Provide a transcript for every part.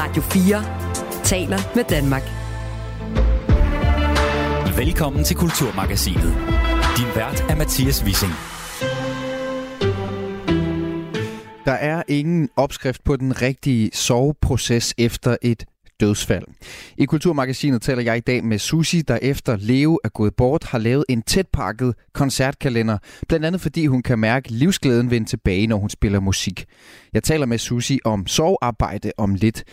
Radio 4 taler med Danmark. Velkommen til Kulturmagasinet. Din vært er Mathias Wissing. Der er ingen opskrift på den rigtige soveproces efter et dødsfald. I Kulturmagasinet taler jeg i dag med Susi, der efter Leo er gået bort, har lavet en tætpakket koncertkalender, blandt andet fordi hun kan mærke livsglæden vende tilbage, når hun spiller musik. Jeg taler med Susi om sovearbejde om lidt.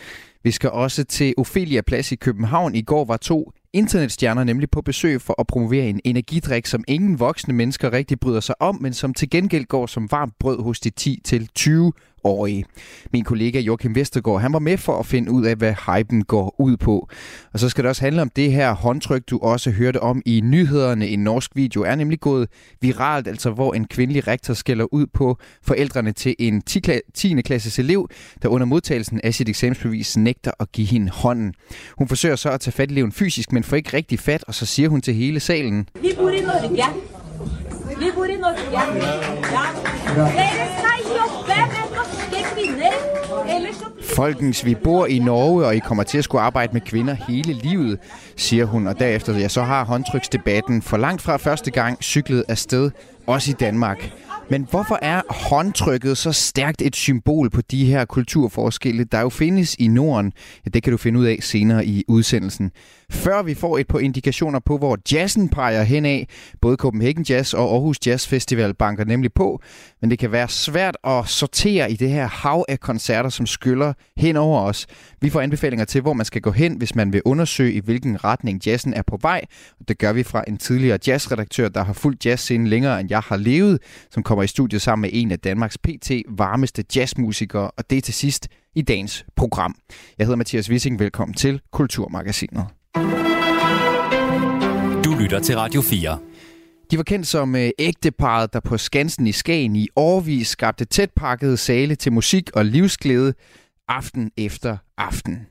Vi skal også til Ophelia Plads i København. I går var to internetstjerner nemlig på besøg for at promovere en energidrik, som ingen voksne mennesker rigtig bryder sig om, men som til gengæld går som varmt brød hos de 10-20 årige. Min kollega Joachim Vestergaard, han var med for at finde ud af, hvad hypen går ud på. Og så skal det også handle om det her håndtryk, du også hørte om i nyhederne. En norsk video er nemlig gået viralt, altså hvor en kvindelig rektor skælder ud på forældrene til en 10. klasses elev, der under modtagelsen af sit eksamensbevis nægter at give hende hånden. Hun forsøger så at tage fat i eleven fysisk, men får ikke rigtig fat, og så siger hun til hele salen. Vi bor i Norge. Vi bor i Norge. Ja. Folkens, vi bor i Norge, og I kommer til at skulle arbejde med kvinder hele livet, siger hun. Og derefter ja, så har håndtryksdebatten for langt fra første gang cyklet afsted, også i Danmark. Men hvorfor er håndtrykket så stærkt et symbol på de her kulturforskelle, der jo findes i Norden? Ja, det kan du finde ud af senere i udsendelsen. Før vi får et par indikationer på, hvor jazzen peger hen af, både Copenhagen Jazz og Aarhus Jazz Festival banker nemlig på, men det kan være svært at sortere i det her hav af koncerter, som skyller hen over os. Vi får anbefalinger til, hvor man skal gå hen, hvis man vil undersøge, i hvilken retning jazzen er på vej. Det gør vi fra en tidligere jazzredaktør, der har fulgt jazzscenen længere, end jeg har levet, som kommer i studiet sammen med en af Danmarks PT varmeste jazzmusikere, og det er til sidst i dagens program. Jeg hedder Mathias Wissing. Velkommen til Kulturmagasinet. Du lytter til Radio 4. De var kendt som øh, ægteparet, der på Skansen i Skagen i årvis skabte tætpakkede sale til musik og livsglæde aften efter aften.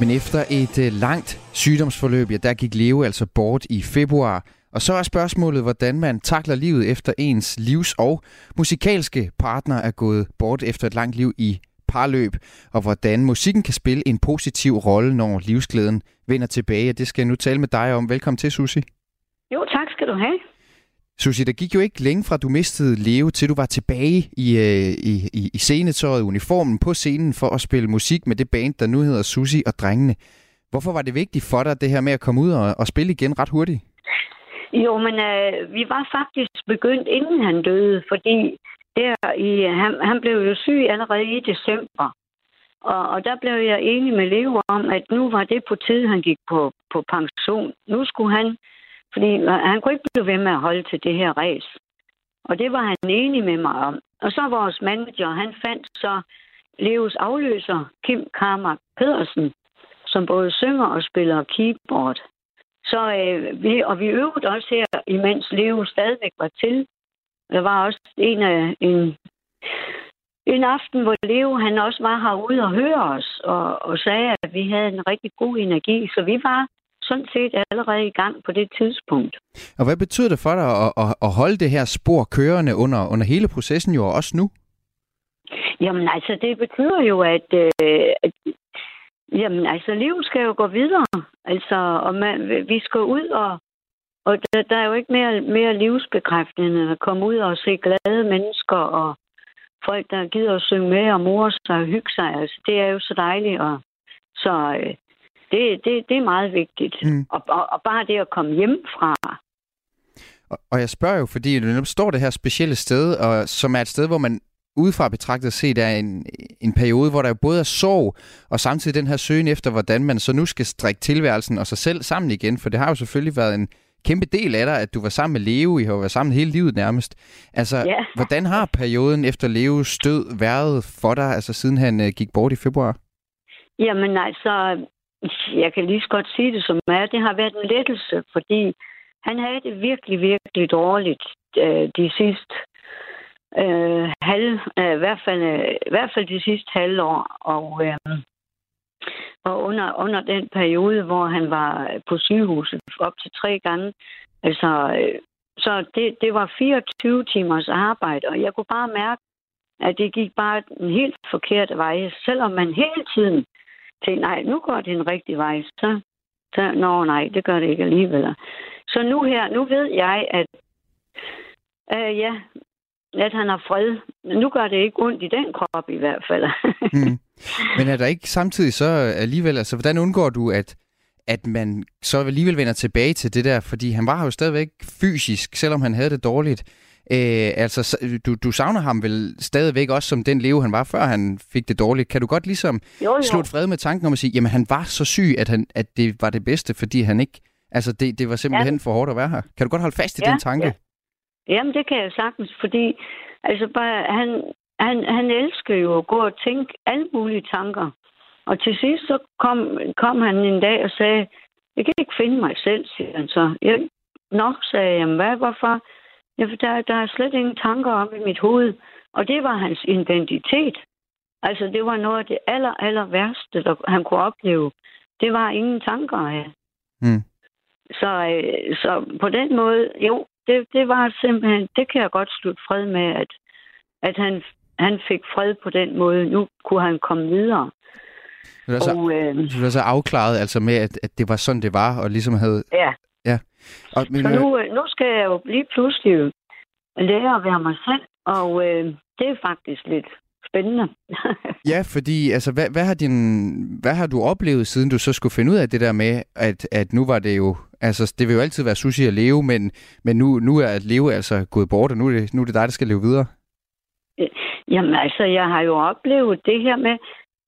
Men efter et øh, langt sygdomsforløb, ja, der gik Leo altså bort i februar. Og så er spørgsmålet, hvordan man takler livet efter ens livs- og musikalske partner er gået bort efter et langt liv i parløb, og hvordan musikken kan spille en positiv rolle, når livsglæden vender tilbage. Det skal jeg nu tale med dig om. Velkommen til, Susi. Jo, tak skal du have. Susi, der gik jo ikke længe fra, du mistede Leo, til du var tilbage i, øh, i, i, i scenetøjet, uniformen på scenen for at spille musik med det band, der nu hedder Susi og Drengene. Hvorfor var det vigtigt for dig, det her med at komme ud og, og spille igen ret hurtigt? Jo, men øh, vi var faktisk begyndt, inden han døde, fordi der i, han, han blev jo syg allerede i december. Og, og der blev jeg enig med Leo om, at nu var det på tide, han gik på, på pension. Nu skulle han, fordi han kunne ikke blive ved med at holde til det her race. Og det var han enig med mig om. Og så vores manager, han fandt så Leos afløser, Kim Karmak Pedersen, som både synger og spiller keyboard. Så øh, vi, og vi øvede også her, imens Leo stadigvæk var til. Der var også en af en, en aften, hvor Leo han også var herude og høre os, og, og sagde, at vi havde en rigtig god energi. Så vi var sådan set allerede i gang på det tidspunkt. Og hvad betyder det for dig at, at, at holde det her spor kørende under, under hele processen jo, og også nu? Jamen altså, det betyder jo, at, øh, at jamen altså, livet skal jo gå videre. Altså, og man, vi skal ud og og der, der er jo ikke mere, mere livsbekræftende end at komme ud og se glade mennesker og folk, der gider at synge med og mor sig og hygge sig. Altså, det er jo så dejligt. Og, så øh, det, det, det er meget vigtigt. Mm. Og, og, og bare det at komme hjem fra. Og, og jeg spørger jo, fordi du står det her specielle sted, og, som er et sted, hvor man udefra betragtet set er en, en periode, hvor der jo både er sorg, og samtidig den her søgen efter, hvordan man så nu skal strikke tilværelsen og sig selv sammen igen, for det har jo selvfølgelig været en kæmpe del af dig, at du var sammen med Leo, I har jo været sammen hele livet nærmest. Altså, Ja. hvordan har perioden efter Leos død været for dig, altså siden han øh, gik bort i februar? Jamen altså, jeg kan lige så godt sige det som er. Det har været en lettelse, fordi han havde det virkelig, virkelig dårligt øh, de sidste øh, halv, øh, i, hvert fald, øh, i hvert fald de sidste halvår. Og, øh, Og under, under den periode, hvor han var på sygehuset op til tre gange, altså, øh, så det, det var 24 timers arbejde, og jeg kunne bare mærke, at det gik bare en helt forkert vej. Selvom man hele tiden tænkte, nej, nu går det en rigtig vej, så, så nå nej, det gør det ikke alligevel. Så nu her, nu ved jeg, at øh, ja, at han har fred. Men nu gør det ikke ondt i den krop i hvert fald. mm. Men er der ikke samtidig så alligevel, altså hvordan undgår du, at, at man så alligevel vender tilbage til det der, fordi han var jo stadigvæk fysisk, selvom han havde det dårligt. Øh, altså, du, du savner ham vel stadigvæk også som den leve, han var, før han fik det dårligt. Kan du godt ligesom jo, jo. slå et fred med tanken om at sige, jamen han var så syg, at, han, at det var det bedste, fordi han ikke, altså det, det var simpelthen ja. for hårdt at være her. Kan du godt holde fast i ja, den tanke? Ja. Jamen, det kan jeg sagtens, fordi altså bare, han, han, han elsker jo at gå og tænke alle mulige tanker. Og til sidst så kom, kom han en dag og sagde, jeg kan ikke finde mig selv, siger han så. Jeg, nok, sagde jeg, hvad, hvorfor? Ja, for der, der er slet ingen tanker om i mit hoved. Og det var hans identitet. Altså, det var noget af det aller, aller værste, der han kunne opleve. Det var ingen tanker af. Mm. Så, øh, så på den måde, jo, det, det var simpelthen, det kan jeg godt slutte fred med, at, at han, han fik fred på den måde. Nu kunne han komme videre. Du var, så, og, øh, du var så afklaret altså med, at, at det var sådan, det var, og ligesom havde... Ja. ja. Og, men, så nu, øh, nu skal jeg jo lige pludselig lære at være mig selv, og øh, det er faktisk lidt spændende. ja, fordi altså, hvad, hvad, har din, hvad har du oplevet, siden du så skulle finde ud af det der med, at, at nu var det jo, altså det vil jo altid være sushi at leve, men, men nu, nu er at leve altså gået bort, og nu er, det, nu er det dig, der skal leve videre? Øh, jamen altså, jeg har jo oplevet det her med,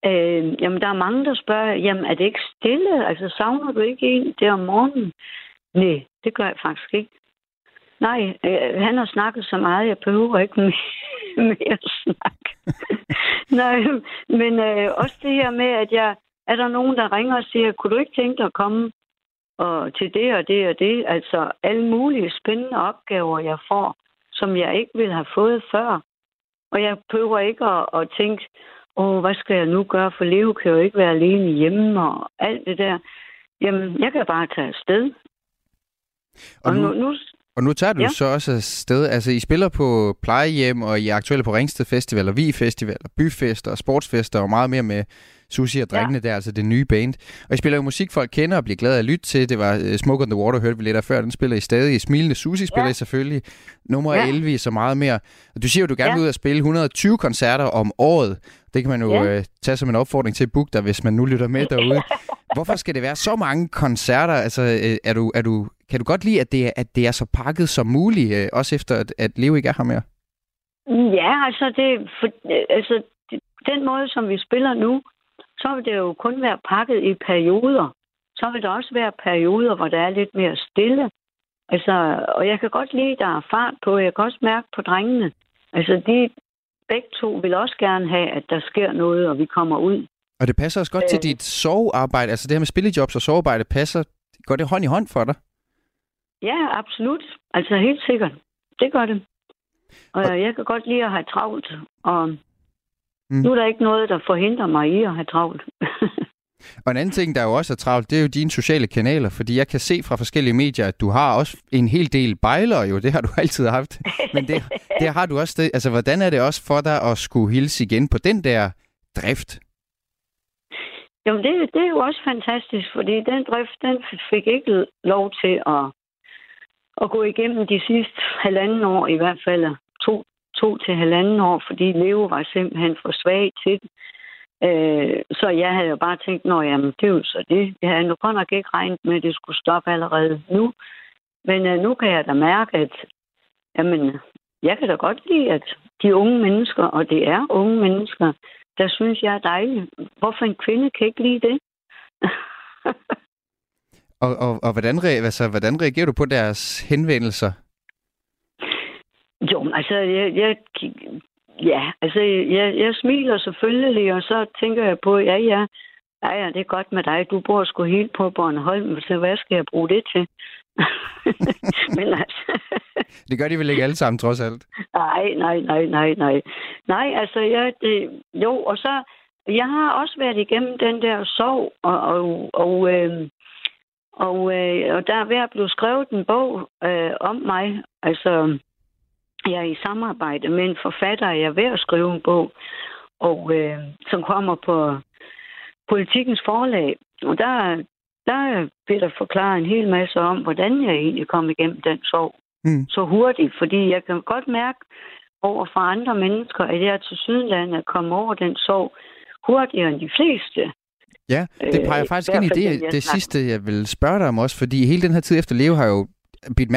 øh, jamen der er mange, der spørger, jamen er det ikke stille? Altså savner du ikke en der om morgenen? Nej, det gør jeg faktisk ikke. Nej, øh, han har snakket så meget, jeg behøver ikke mere, mere snak. Nej, men øh, også det her med, at jeg, er der nogen, der ringer og siger, kunne du ikke tænke dig at komme og til det og det og det? Altså alle mulige spændende opgaver, jeg får, som jeg ikke ville have fået før. Og jeg behøver ikke at, at tænke, åh, hvad skal jeg nu gøre, for Leo kan jo ikke være alene hjemme og alt det der. Jamen, jeg kan bare tage afsted. Og, og nu, nu, og nu tager du ja. så også afsted, altså I spiller på plejehjem, og I er aktuelle på Ringsted Festival, og Vi Festival, og byfester, og sportsfester, og meget mere med Susi og drengene ja. der, altså det nye band. Og I spiller jo musik, folk kender og bliver glade af at lytte til. Det var uh, Smoke on the Water, hørte vi lidt af før. Den spiller I stadig. I Smilende Susi spiller ja. I selvfølgelig. Nummer ja. 11 så meget mere. Og du siger jo, du gerne ja. vil ud og spille 120 koncerter om året. Det kan man jo ja. uh, tage som en opfordring til at booke dig, hvis man nu lytter med derude. Hvorfor skal det være så mange koncerter? Altså, uh, er du, er du, kan du godt lide, at det, er, at det er så pakket som muligt, uh, også efter at, at Leo ikke er her mere? Ja, altså, det, for, altså den måde, som vi spiller nu, så vil det jo kun være pakket i perioder. Så vil der også være perioder, hvor der er lidt mere stille. Altså, og jeg kan godt lide, der er fart på. Jeg kan også mærke på drengene. Altså, de begge to vil også gerne have, at der sker noget, og vi kommer ud. Og det passer også godt øh, til dit sovearbejde. Altså det her med spillejobs og sovearbejde, passer, går det hånd i hånd for dig? Ja, absolut. Altså helt sikkert. Det gør det. Og, og jeg kan godt lide at have travlt. Og Mm. Nu er der ikke noget, der forhindrer mig i at have travlt. og en anden ting, der jo også er travlt, det er jo dine sociale kanaler, fordi jeg kan se fra forskellige medier, at du har også en hel del bejler jo, det har du altid haft. Men det, det har du også, det, altså hvordan er det også for dig at skulle hilse igen på den der drift? Jamen det, det er jo også fantastisk, fordi den drift, den fik ikke lov til at, at gå igennem de sidste halvanden år i hvert fald, to, to til halvanden år, fordi Leo var simpelthen for svag til det. Øh, så jeg havde jo bare tænkt, nå jamen, det er jo så det. Jeg havde nu godt nok ikke regnet med, at det skulle stoppe allerede nu. Men øh, nu kan jeg da mærke, at jamen, jeg kan da godt lide, at de unge mennesker, og det er unge mennesker, der synes jeg er dejligt. Hvorfor en kvinde kan ikke lide det? og, og, og hvordan, altså, hvordan reagerer du på deres henvendelser? Altså, jeg, jeg, ja, altså, jeg, jeg smiler selvfølgelig, og så tænker jeg på, ja, ja, ja, ja, det er godt med dig. Du bor sgu helt på Bornholm, så hvad skal jeg bruge det til? Men altså... det gør de vel ikke alle sammen, trods alt? Nej, nej, nej, nej, nej. Nej, altså, ja, det, jo, og så jeg har også været igennem den der sorg, og, og, og, øh, og, øh, og der er ved at blive skrevet en bog øh, om mig. Altså, jeg er i samarbejde med en forfatter, jeg er ved at skrive en bog, og øh, som kommer på politikens forlag. Og der, der bliver der forklaret en hel masse om, hvordan jeg egentlig kom igennem den sorg mm. så hurtigt. Fordi jeg kan godt mærke over for andre mennesker, at jeg til Sydlandet kommer over den sorg hurtigere end de fleste. Ja, det peger øh, faktisk ind i det, det sidste, jeg vil spørge dig om også, fordi hele den her tid efter Leo har jo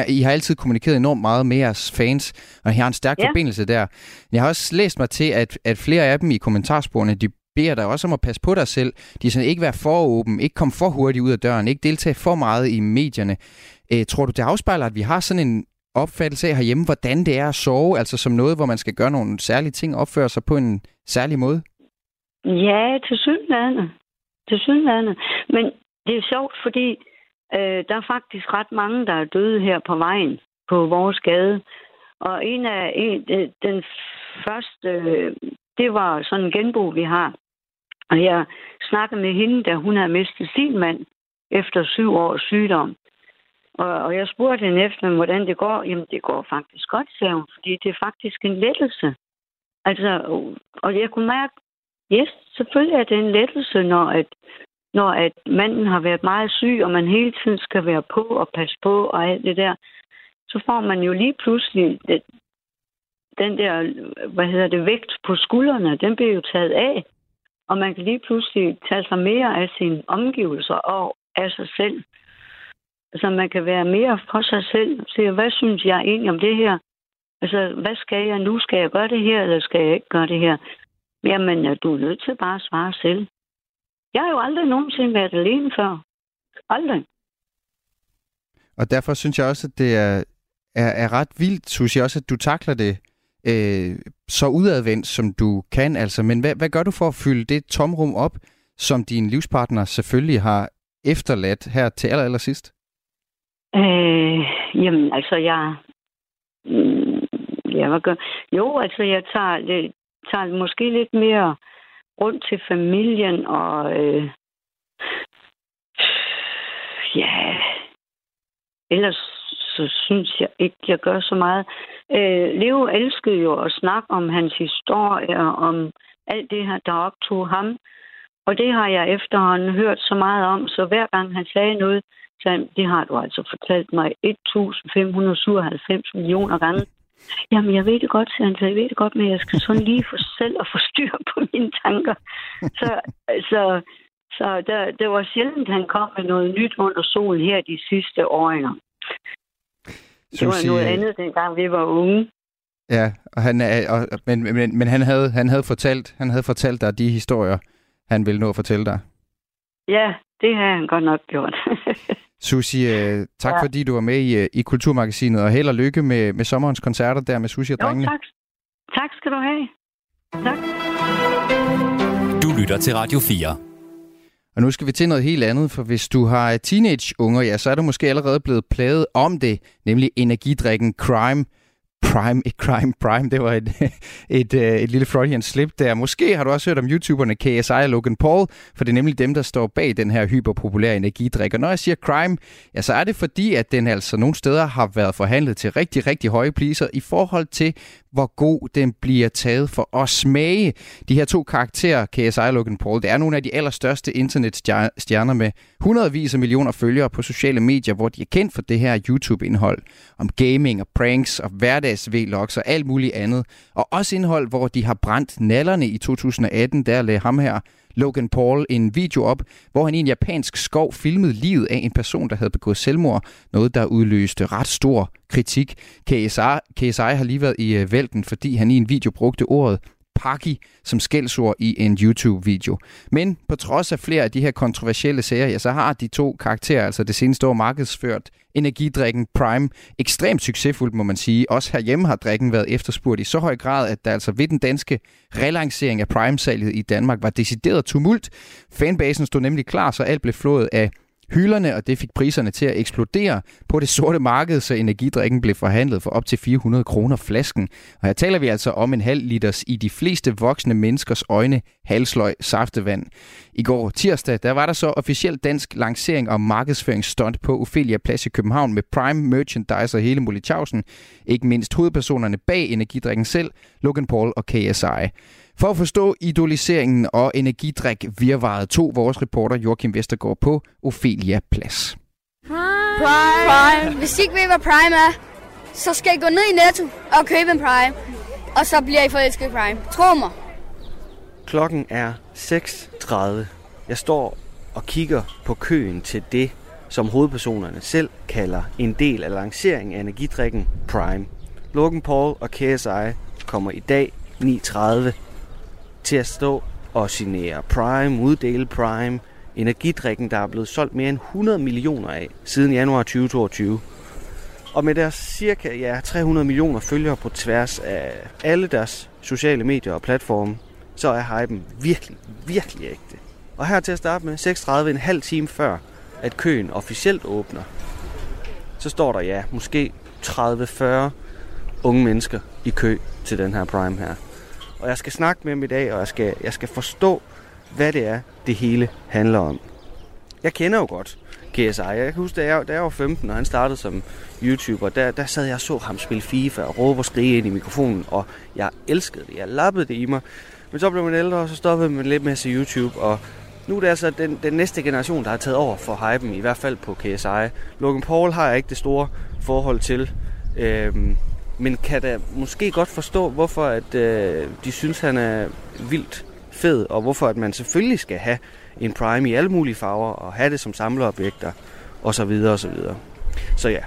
I har altid kommunikeret enormt meget med jeres fans, og I har en stærk ja. forbindelse der. Jeg har også læst mig til, at, at flere af dem i kommentarsporene, de beder dig også om at passe på dig selv. De sådan ikke være for åben, ikke komme for hurtigt ud af døren, ikke deltage for meget i medierne. Æ, tror du, det afspejler, at vi har sådan en opfattelse af herhjemme, hvordan det er at sove, altså som noget, hvor man skal gøre nogle særlige ting opføre sig på en særlig måde? Ja, til synlande. Til synlande. Men det er sjovt, fordi øh, der er faktisk ret mange, der er døde her på vejen på vores gade. Og en af en, øh, den første, øh, det var sådan en genbo, vi har. Og jeg snakkede med hende, da hun havde mistet sin mand efter syv års sygdom. Og, og jeg spurgte hende efter, hvordan det går. Jamen, det går faktisk godt, sagde hun, fordi det er faktisk en lettelse. Altså, og jeg kunne mærke, yes, selvfølgelig er det en lettelse, når at, når at manden har været meget syg, og man hele tiden skal være på og passe på og alt det der. Så får man jo lige pludselig det, den der, hvad hedder det, vægt på skuldrene, den bliver jo taget af. Og man kan lige pludselig tage sig mere af sine omgivelser og af sig selv. Så man kan være mere for sig selv. Så hvad synes jeg egentlig om det her? Altså, hvad skal jeg nu? Skal jeg gøre det her, eller skal jeg ikke gøre det her? Jamen, du er nødt til bare at svare selv. Jeg har jo aldrig nogensinde været alene før. Aldrig. Og derfor synes jeg også, at det er, er, er ret vildt, synes jeg også, at du takler det øh, så udadvendt, som du kan. Altså. Men hvad, hvad gør du for at fylde det tomrum op, som din livspartner selvfølgelig har efterladt her til aller, aller sidst? Øh, jamen, altså, jeg... Mm, ja, hvad gør... Jo, altså, jeg tager, det, tager måske lidt mere rundt til familien, og... Øh, ja... Ellers så synes jeg ikke, jeg gør så meget. Øh, Leo elskede jo at snakke om hans historie, om alt det her, der optog ham. Og det har jeg efterhånden hørt så meget om, så hver gang han sagde noget, så det har du altså fortalt mig 1597 millioner gange. Jamen, jeg ved det godt, han, så jeg ved det godt, men jeg skal sådan lige få selv at få styr på mine tanker. Så, så, så der, det var sjældent, han kom med noget nyt under solen her de sidste år. Det var noget andet, dengang vi var unge. Ja, og han, og, men, men, men han, havde, han, havde fortalt, han havde fortalt dig de historier, han ville nå at fortælle dig. Ja, det har han godt nok gjort. Susi, uh, tak ja. fordi du var med i, uh, i Kulturmagasinet, og held og lykke med, med sommerens koncerter der med Susi og jo, drengene. tak. Tak skal du have. Tak. Du lytter til Radio 4. Og nu skal vi til noget helt andet, for hvis du har teenage-unger, ja, så er du måske allerede blevet plaget om det, nemlig energidrikken Crime Prime, ikke Crime Prime, det var et, et, et, et lille Freudian slip der. Måske har du også hørt om YouTuberne KSI og Logan Paul, for det er nemlig dem, der står bag den her hyperpopulære energidrik. Og når jeg siger crime, ja, så er det fordi, at den altså nogle steder har været forhandlet til rigtig, rigtig høje priser i forhold til, hvor god den bliver taget for at smage. De her to karakterer, KSI og Logan Paul, det er nogle af de allerstørste internetstjerner med hundredvis af millioner følgere på sociale medier, hvor de er kendt for det her YouTube-indhold om gaming og pranks og hverdags-vlogs og alt muligt andet. Og også indhold, hvor de har brændt nallerne i 2018, der lagde ham her Logan Paul en video op, hvor han i en japansk skov filmede livet af en person, der havde begået selvmord. Noget, der udløste ret stor kritik. KSI, KSI har lige været i øh, vælten, fordi han i en video brugte ordet Paki som skældsord i en YouTube-video. Men på trods af flere af de her kontroversielle sager, ja, så har de to karakterer, altså det seneste år markedsført energidrikken Prime, ekstremt succesfuldt, må man sige. Også herhjemme har drikken været efterspurgt i så høj grad, at der altså ved den danske relancering af Prime-salget i Danmark var decideret tumult. Fanbasen stod nemlig klar, så alt blev flået af hylderne, og det fik priserne til at eksplodere på det sorte marked, så energidrikken blev forhandlet for op til 400 kroner flasken. Og her taler vi altså om en halv liters i de fleste voksne menneskers øjne halsløg saftevand. I går tirsdag, der var der så officiel dansk lancering og markedsføringsstunt på Ophelia Plads i København med Prime Merchandise og hele Molly Ikke mindst hovedpersonerne bag energidrikken selv, Logan Paul og KSI. For at forstå idoliseringen og energidrik virvaret to vores reporter Joachim Vestergaard på Ophelia Plads. Prime. Prime. Hvis I ikke ved, hvad Prime er, så skal I gå ned i Netto og købe en Prime. Og så bliver I forelsket i Prime. Tro mig. Klokken er 6.30. Jeg står og kigger på køen til det, som hovedpersonerne selv kalder en del af lanceringen af energidrikken Prime. Logan Paul og KSI kommer i dag 9.30 til at stå og signere Prime, uddele Prime, energidrikken, der er blevet solgt mere end 100 millioner af siden januar 2022. Og med deres cirka ja, 300 millioner følgere på tværs af alle deres sociale medier og platforme, så er hypen virkelig, virkelig ægte. Og her til at starte med, 36 en halv time før, at køen officielt åbner, så står der ja, måske 30-40 unge mennesker i kø til den her Prime her. Og jeg skal snakke med dem i dag, og jeg skal, jeg skal forstå, hvad det er, det hele handler om. Jeg kender jo godt KSI. Jeg kan huske, da jeg, da jeg var 15, og han startede som YouTuber, der, der sad jeg og så ham spille FIFA og råbe og skrige ind i mikrofonen, og jeg elskede det. Jeg lappede det i mig. Men så blev man ældre, og så stoppede man lidt med at se YouTube, og nu er det altså den, den næste generation, der har taget over for hypen, i hvert fald på KSI. Logan Paul har jeg ikke det store forhold til, øhm, men kan da måske godt forstå, hvorfor at, øh, de synes, han er vildt fed, og hvorfor at man selvfølgelig skal have en Prime i alle mulige farver, og have det som samlerobjekter, og så videre, og så videre. Så ja,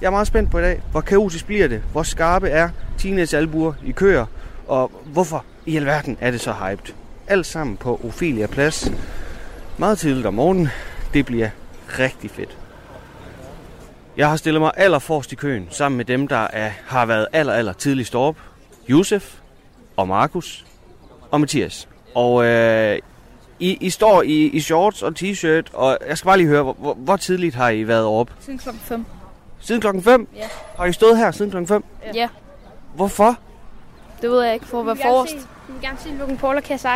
jeg er meget spændt på i dag. Hvor kaotisk bliver det? Hvor skarpe er teenage-albuer i køer? Og hvorfor i alverden er det så hyped? Alt sammen på Ophelia Plads. Meget tidligt om morgenen. Det bliver rigtig fedt. Jeg har stillet mig allerforrest i køen, sammen med dem, der er, har været aller, aller tidligst op. Josef og Markus og Mathias. Og øh, I, I står i, i shorts og t-shirt, og jeg skal bare lige høre, hvor, hvor tidligt har I været op? Siden klokken 5. Siden klokken 5? Ja. Har I stået her siden klokken 5? Ja. Hvorfor? Det ved jeg ikke, for at være forrest. Vi vil gerne se Logan Paul og KSI.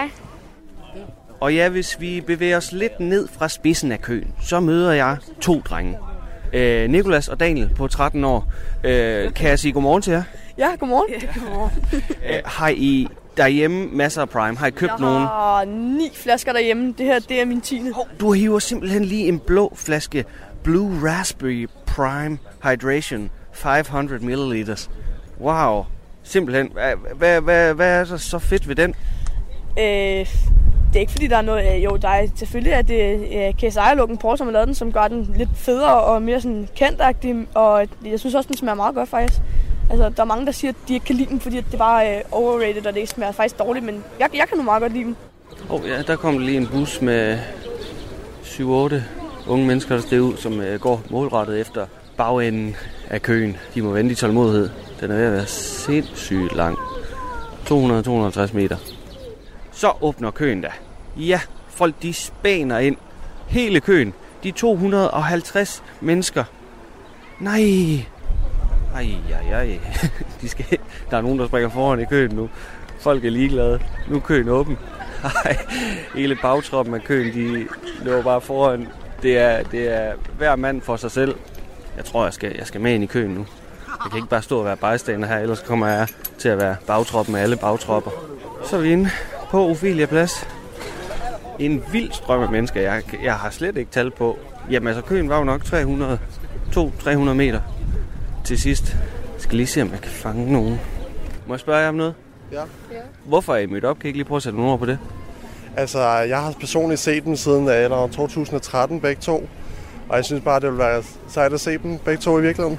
Og ja, hvis vi bevæger os lidt ned fra spidsen af køen, så møder jeg to drenge. Øh, Nikolas og Daniel på 13 år. Øh, kan jeg sige godmorgen til jer? Ja, godmorgen. Ja, godmorgen. Øh, har I derhjemme masser af Prime? Har I købt jeg nogen? har ni flasker derhjemme. Det her, det er min tiende. Hov, du hiver simpelthen lige en blå flaske Blue Raspberry Prime Hydration 500 ml. Wow, simpelthen. Hvad, hvad, hvad, hvad er der så fedt ved den? Øh, det er ikke fordi, der er noget... Øh, jo, der er selvfølgelig at det er KSI og Logan Paul, som har lavet den, som gør den lidt federe og mere sådan kendtagtig. Og jeg synes også, den smager meget godt, faktisk. Altså, der er mange, der siger, at de ikke kan lide den, fordi det bare er overrated, og det smager faktisk dårligt. Men jeg, jeg kan nu meget godt lide den. Åh oh, ja, der kom lige en bus med 7-8 unge mennesker, der steg ud, som øh, går målrettet efter bagenden af køen. De må vente i tålmodighed. Den er ved at være sindssygt lang. 200-250 meter. Så åbner køen da. Ja, folk de spæner ind. Hele køen. De 250 mennesker. Nej. Ej, ej, ej. De skal... Der er nogen, der springer foran i køen nu. Folk er ligeglade. Nu er køen åben. Ej, hele bagtroppen af køen, de løber bare foran. Det er, det er hver mand for sig selv. Jeg tror, jeg skal, jeg skal med ind i køen nu. Jeg kan ikke bare stå og være bystander her, ellers kommer jeg til at være bagtroppen med alle bagtropper. Så er vi inde på Ophelia Plads. En vild strøm af mennesker, jeg, jeg har slet ikke talt på. Jamen altså, køen var jo nok 300, 200-300 meter til sidst. Jeg skal lige se, om jeg kan fange nogen. Må jeg spørge jer om noget? Ja. Hvorfor er I mødt op? Kan I ikke lige prøve at sætte nogle ord på det? Altså, jeg har personligt set dem siden eller 2013 begge to. Og jeg synes bare, det vil være sejt at se dem begge to i virkeligheden.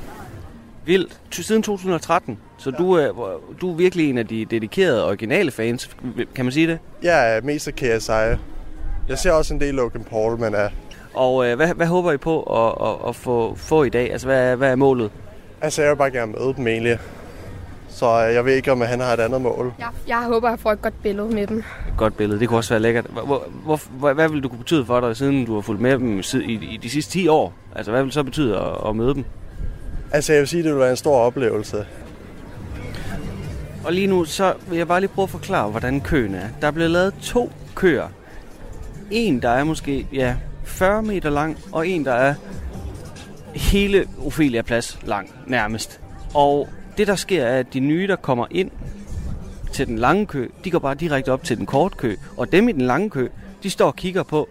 Vildt. Siden 2013. Så du er, du er virkelig en af de dedikerede originale fans. Kan man sige det? Jeg er mest af KSI. Jeg ser også en del Logan Paul, men er... Og øh, hvad, hvad håber I på at, at, at få, få i dag? Altså, hvad, er- hvad er målet? Altså, jeg vil bare gerne møde dem egentlig. Så øh, jeg ved ikke, om han har et andet mål. Jeg, jeg håber, jeg får et godt billede med dem. Et godt billede. Det kunne også være lækkert. Hvor, hvor, hvor, hvad vil det kunne betyde for dig, siden du har fulgt med dem i, i de sidste 10 år? Altså, hvad vil det så betyde at, at møde dem? Altså, jeg vil sige, det vil være en stor oplevelse. Og lige nu, så vil jeg bare lige prøve at forklare, hvordan køen er. Der er blevet lavet to køer. En, der er måske ja, 40 meter lang, og en, der er hele Ophelia Plads lang, nærmest. Og det, der sker, er, at de nye, der kommer ind til den lange kø, de går bare direkte op til den korte kø. Og dem i den lange kø, de står og kigger på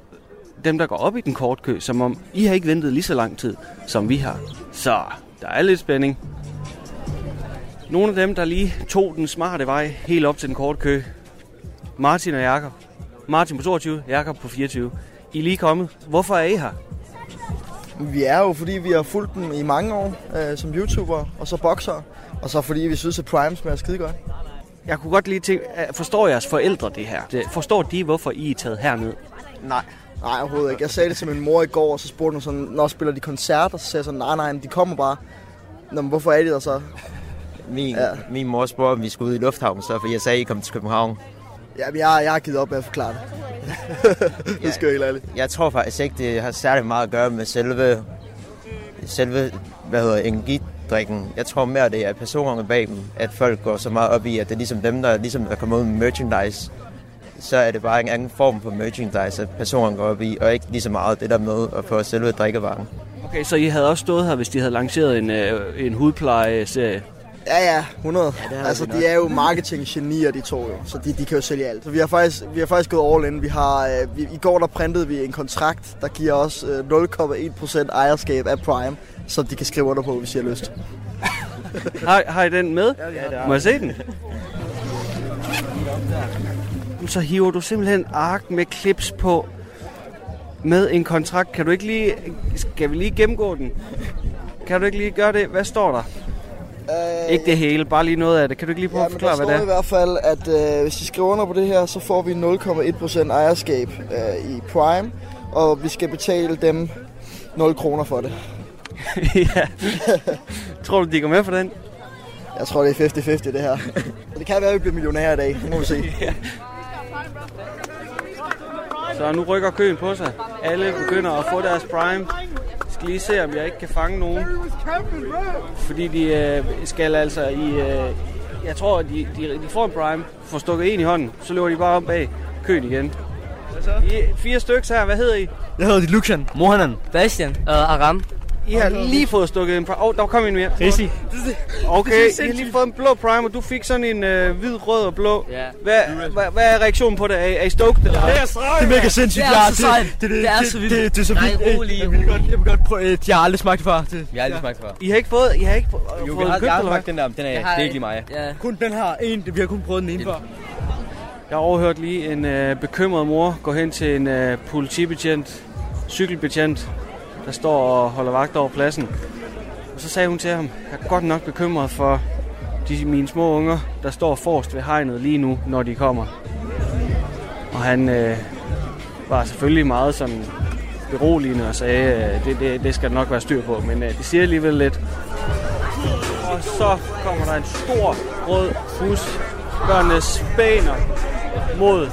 dem, der går op i den korte kø, som om I har ikke ventet lige så lang tid, som vi har. Så der er lidt spænding. Nogle af dem, der lige tog den smarte vej helt op til den korte kø. Martin og Jakob. Martin på 22, Jakob på 24. I er lige kommet. Hvorfor er I her? Vi er jo, fordi vi har fulgt dem i mange år øh, som YouTuber, og så bokser, og så fordi vi synes, at Prime smager skide godt. Jeg kunne godt lige tænke, forstår jeres forældre det her? Forstår de, hvorfor I er taget herned? Nej. Nej, overhovedet ikke. Jeg sagde det til min mor i går, og så spurgte hun sådan, når spiller de koncerter? Så sagde jeg sådan, nej, nej, de kommer bare. Nå, men hvorfor er de der så? Min, ja. min mor spurgte, om vi skulle ud i lufthavnen, så fordi jeg sagde, at I kom til København. Ja, men jeg, jeg har givet op med at forklare det. det skal jeg helt ærligt. Jeg tror faktisk ikke, det har særlig meget at gøre med selve, selve hvad hedder, energidrikken. Jeg tror mere, det er personerne bag dem, at folk går så meget op i, at det er ligesom dem, der, ligesom, der kommer ud med merchandise. Så er det bare en anden form for merchandise, at personerne går op i, og ikke lige så meget det der med at få selve drikkevaren. Okay, så I havde også stået her, hvis de havde lanceret en, øh, en hudpleje-serie? Ja, ja, 100. Ja, altså, de er jo marketing-genier, de to jo, så de, de kan jo sælge alt. Så vi har faktisk, vi har faktisk gået all in. Vi har, øh, vi, I går der printede vi en kontrakt, der giver os øh, 0,1% ejerskab af Prime, så de kan skrive under på, hvis I har lyst. har, har I den med? Ja, ja, Må jeg se den? Så hiver du simpelthen ark med clips på med en kontrakt. Kan du ikke lige... Skal vi lige gennemgå den? Kan du ikke lige gøre det? Hvad står der? Øh, ikke det hele, bare lige noget af det. Kan du ikke lige prøve ja, at forklare, hvad det er? i hvert fald, at øh, hvis de skriver under på det her, så får vi 0,1% ejerskab øh, i Prime, og vi skal betale dem 0 kroner for det. ja. tror du, de går med for den? Jeg tror, det er 50-50 det her. det kan være, at vi bliver millionærer i dag. Det må vi se. ja. Så nu rykker køen på sig. Alle begynder at få deres prime lige se, om jeg ikke kan fange nogen. Fordi de øh, skal altså i... Øh, jeg tror, de, de, de får en prime, får stukket en i hånden, så løber de bare om bag køen igen. I, fire stykker her, hvad hedder I? Jeg hedder Luxan. Mohanan. Bastian. Uh, Aram. I har lige fået stukket en prime. Åh, oh, der kom en mere. Risi. Okay, I har lige fået en blå prime, og du fik sådan en øh, hvid, rød og blå. Ja. Hvad, hvad, hvad er reaktionen på det? Er, er I stoked? Det er Det er mega sindssygt. Det er så sejt. Det, det, det, det, er så vildt. Det, det, det, er så vildt. Nej, rolig. Jeg vil godt, jeg vil godt prøve. Jeg har aldrig smagt det før. Det. Jeg har aldrig smagt det før. I har ikke fået, I har ikke fået, jo, fået har, købt, jeg har smagt den der, den er, det er ikke lige mig. Ja. Kun den her en, vi har kun prøvet den ene før. Jeg har overhørt lige en øh, bekymret mor gå hen til en øh, politibetjent, cykelbetjent, der står og holder vagt over pladsen. Og så sagde hun til ham, jeg er godt nok bekymret for de, mine små unger, der står forrest ved hegnet lige nu, når de kommer. Og han øh, var selvfølgelig meget sådan beroligende og sagde, øh, det, det, det skal nok være styr på, men øh, det siger alligevel lidt. Og så kommer der en stor rød bus. Børnene spæner mod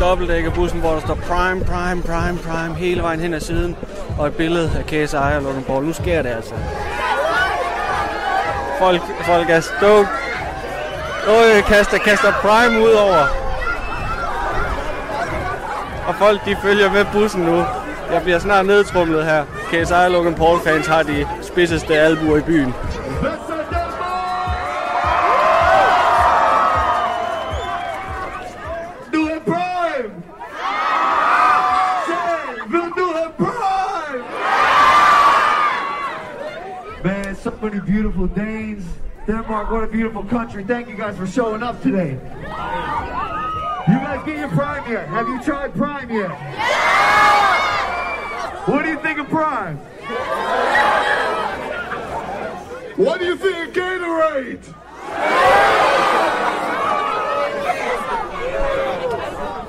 dobbeltdækkerbussen, hvor der står Prime, Prime, Prime, Prime hele vejen hen ad siden. Og et billede af KSI og Logan Paul. Nu sker det altså. Folk, folk er stoked. Øj, kaster, kaster Prime ud over. Og folk de følger med bussen nu. Jeg bliver snart nedtrumlet her. KSI og Logan Paul fans har de spidseste albuer i byen. Denmark, what a beautiful country. Thank you guys for showing up today. You guys get your prime yet? Have you tried prime yet? Yeah! What do you think of prime? What do you think of Gatorade?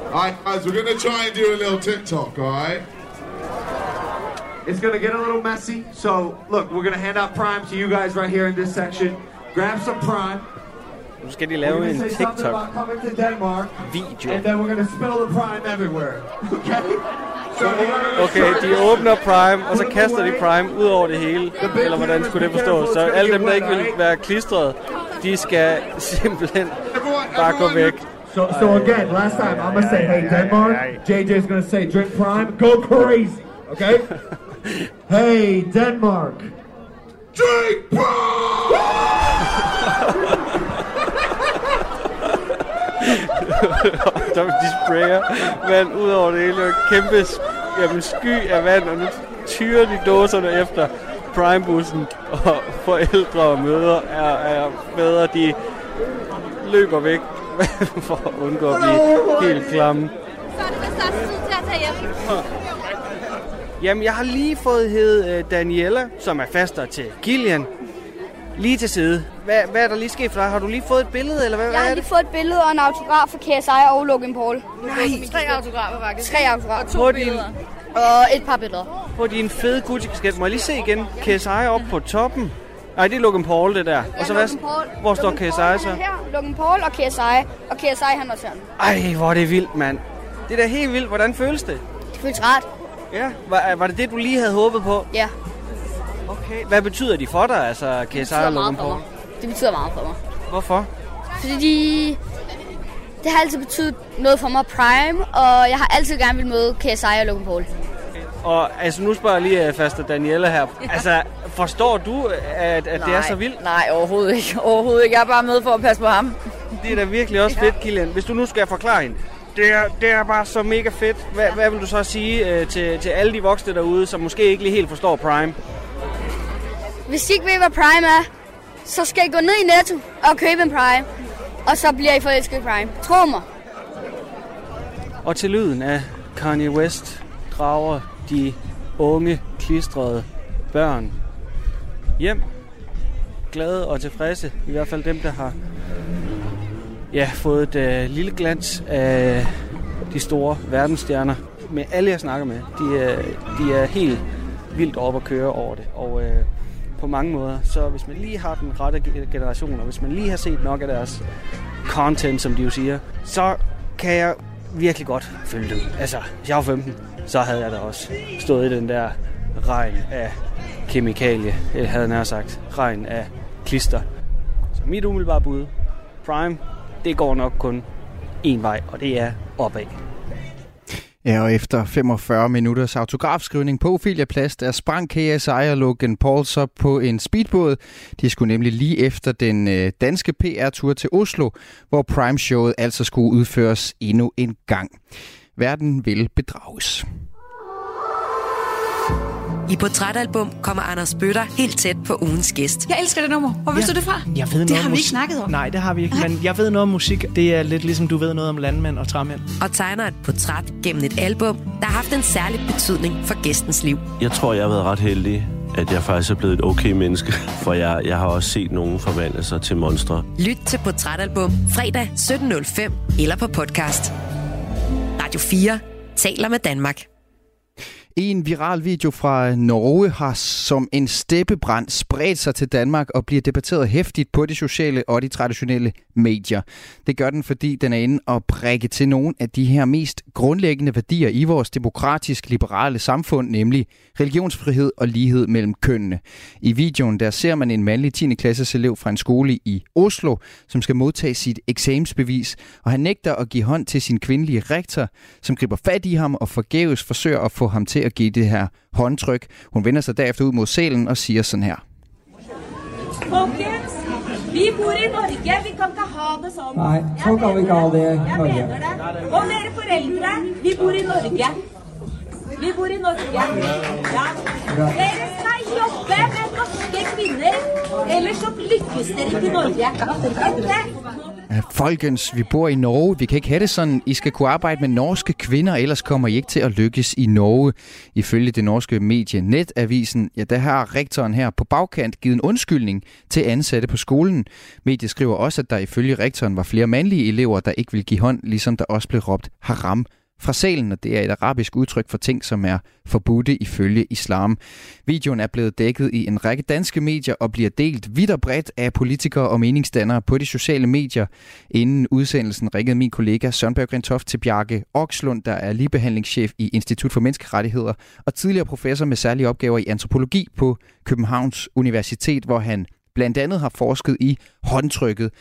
Alright guys, we're gonna try and do a little TikTok, alright? It's going to get a little messy. So, look, we're going to hand out Prime to you guys right here in this section. Grab some Prime. Nu skal de lave en TikTok-video. And then we're going to spill the Prime everywhere. Okay? Okay, de åbner Prime, og så kaster de Prime ud over det hele. Eller hvordan skulle det forstås? Så alle dem, der ikke vil være klistret, de skal simpelthen bare gå væk. So, so again, last time I'm gonna say, hey Denmark. JJ's gonna say, drink Prime, go crazy. Okay? hey Denmark. Drink der de sprayer vand ud over det hele, og kæmpe jamen, sky af vand, og nu tyrer de dåserne efter Prime-bussen, og forældre og mødre er, er bedre, de løber væk for at undgå at blive helt klamme. Så er det vist også tid til at tage hjem. Jamen, jeg har lige fået hed uh, Daniela, som er faster til Kilian, lige til side. Hvad, hvad er der lige sket for dig? Har du lige fået et billede, eller hvad, Jeg hvad har er lige fået et billede og en autograf fra KSI og Logan Paul. Nej. Tre autografer faktisk. Tre autografer. På din, Og et par billeder. på din fede Gucci-kasket. Må jeg lige se igen? KSI op på toppen. Nej, det er Logan Paul, det der. Og så hvad? Hvor står Logan KSI Paul så? er Her, Logan Paul og KSI. Og KSI han også her. Ej, hvor er det vildt, mand. Det er da helt vildt. Hvordan føles det? Det føles rart. Ja. Var, var det det, du lige havde håbet på? Ja. Okay. Hvad betyder de for dig, altså KSI og Logan Paul? Det betyder meget for mig. Hvorfor? Fordi de... Det har altid betydet noget for mig Prime, og jeg har altid gerne vil møde KSI og Logan Paul. Og altså, nu spørger jeg lige uh, faster Daniela her. Altså, forstår du, at, at det er så vildt? Nej, overhovedet ikke. Overhovedet ikke. Jeg er bare med for at passe på ham. Det er da virkelig også fedt, Kilian. Hvis du nu skal forklare hende. Det er, det er bare så mega fedt. Hvad, hvad vil du så sige uh, til, til alle de voksne derude, som måske ikke lige helt forstår Prime? Hvis I ikke ved, hvad Prime er, så skal I gå ned i Netto og købe en Prime. Og så bliver I forelsket i Prime. Tro mig. Og til lyden af Kanye West drager de unge, klistrede børn hjem. Glade og tilfredse. I hvert fald dem, der har ja, fået et øh, lille glans af de store verdensstjerner. Med alle, jeg snakker med, de øh, de er helt vildt op at køre over det. Og øh, på mange måder, så hvis man lige har den rette generation, og hvis man lige har set nok af deres content, som de jo siger, så kan jeg virkelig godt følge dem. Altså, hvis jeg var 15, så havde jeg da også stået i den der regn af kemikalie, jeg havde nær sagt, regn af klister. Så mit umiddelbare bud, Prime, det går nok kun en vej, og det er opad. Ja, og efter 45 minutters autografskrivning på Ophelia Plads, der sprang KSI og Logan Paul så på en speedbåd. De skulle nemlig lige efter den øh, danske PR-tur til Oslo, hvor Prime-showet altså skulle udføres endnu en gang. Verden vil bedrages. I Portrætalbum kommer Anders Bøtter helt tæt på ugens gæst. Jeg elsker det nummer. Hvor vidste Ja. du det fra? Jeg ved det noget har om vi ikke snakket om. Nej, det har vi ikke, men jeg ved noget om musik. Det er lidt ligesom du ved noget om landmænd og træmænd. Og tegner et portræt gennem et album, der har haft en særlig betydning for gæstens liv. Jeg tror, jeg har været ret heldig, at jeg faktisk er blevet et okay menneske. For jeg, jeg har også set nogen forvandle sig til monstre. Lyt til Portrætalbum fredag 17.05 eller på podcast. Radio 4 taler med Danmark. En viral video fra Norge har som en steppebrand spredt sig til Danmark og bliver debatteret hæftigt på de sociale og de traditionelle medier. Det gør den, fordi den er inde og prikke til nogle af de her mest grundlæggende værdier i vores demokratisk liberale samfund, nemlig religionsfrihed og lighed mellem kønnene. I videoen der ser man en mandlig 10. klasses elev fra en skole i Oslo, som skal modtage sit eksamensbevis, og han nægter at give hånd til sin kvindelige rektor, som griber fat i ham og forgæves forsøger at få ham til at give det her håndtryk. Hun vender sig derefter ud mod salen og siger sådan her. Okay vi bor i Norge. Vi kan ikke ha det sånn. Nei, sånn kan vi ikke ha det i Jeg Norge. mener det. Og dere foreldre, vi bor i Norge. Vi bor i Norge. Ja. Dere skal jobbe med norske kvinner, ellers så lykkes dere ikke i Norge. Ok? Ja, Folkens, vi bor i Norge. Vi kan ikke have det sådan. I skal kunne arbejde med norske kvinder, ellers kommer I ikke til at lykkes i Norge. Ifølge det norske medie Netavisen, ja, der har rektoren her på bagkant givet en undskyldning til ansatte på skolen. Mediet skriver også, at der ifølge rektoren var flere mandlige elever, der ikke vil give hånd, ligesom der også blev råbt haram fra salen, og det er et arabisk udtryk for ting, som er forbudte ifølge islam. Videoen er blevet dækket i en række danske medier og bliver delt vidt og bredt af politikere og meningsdannere på de sociale medier. Inden udsendelsen ringede min kollega Søren Berg Grentoft til Bjarke Okslund, der er ligebehandlingschef i Institut for Menneskerettigheder og tidligere professor med særlige opgaver i antropologi på Københavns Universitet, hvor han blandt andet har forsket i håndtrykket.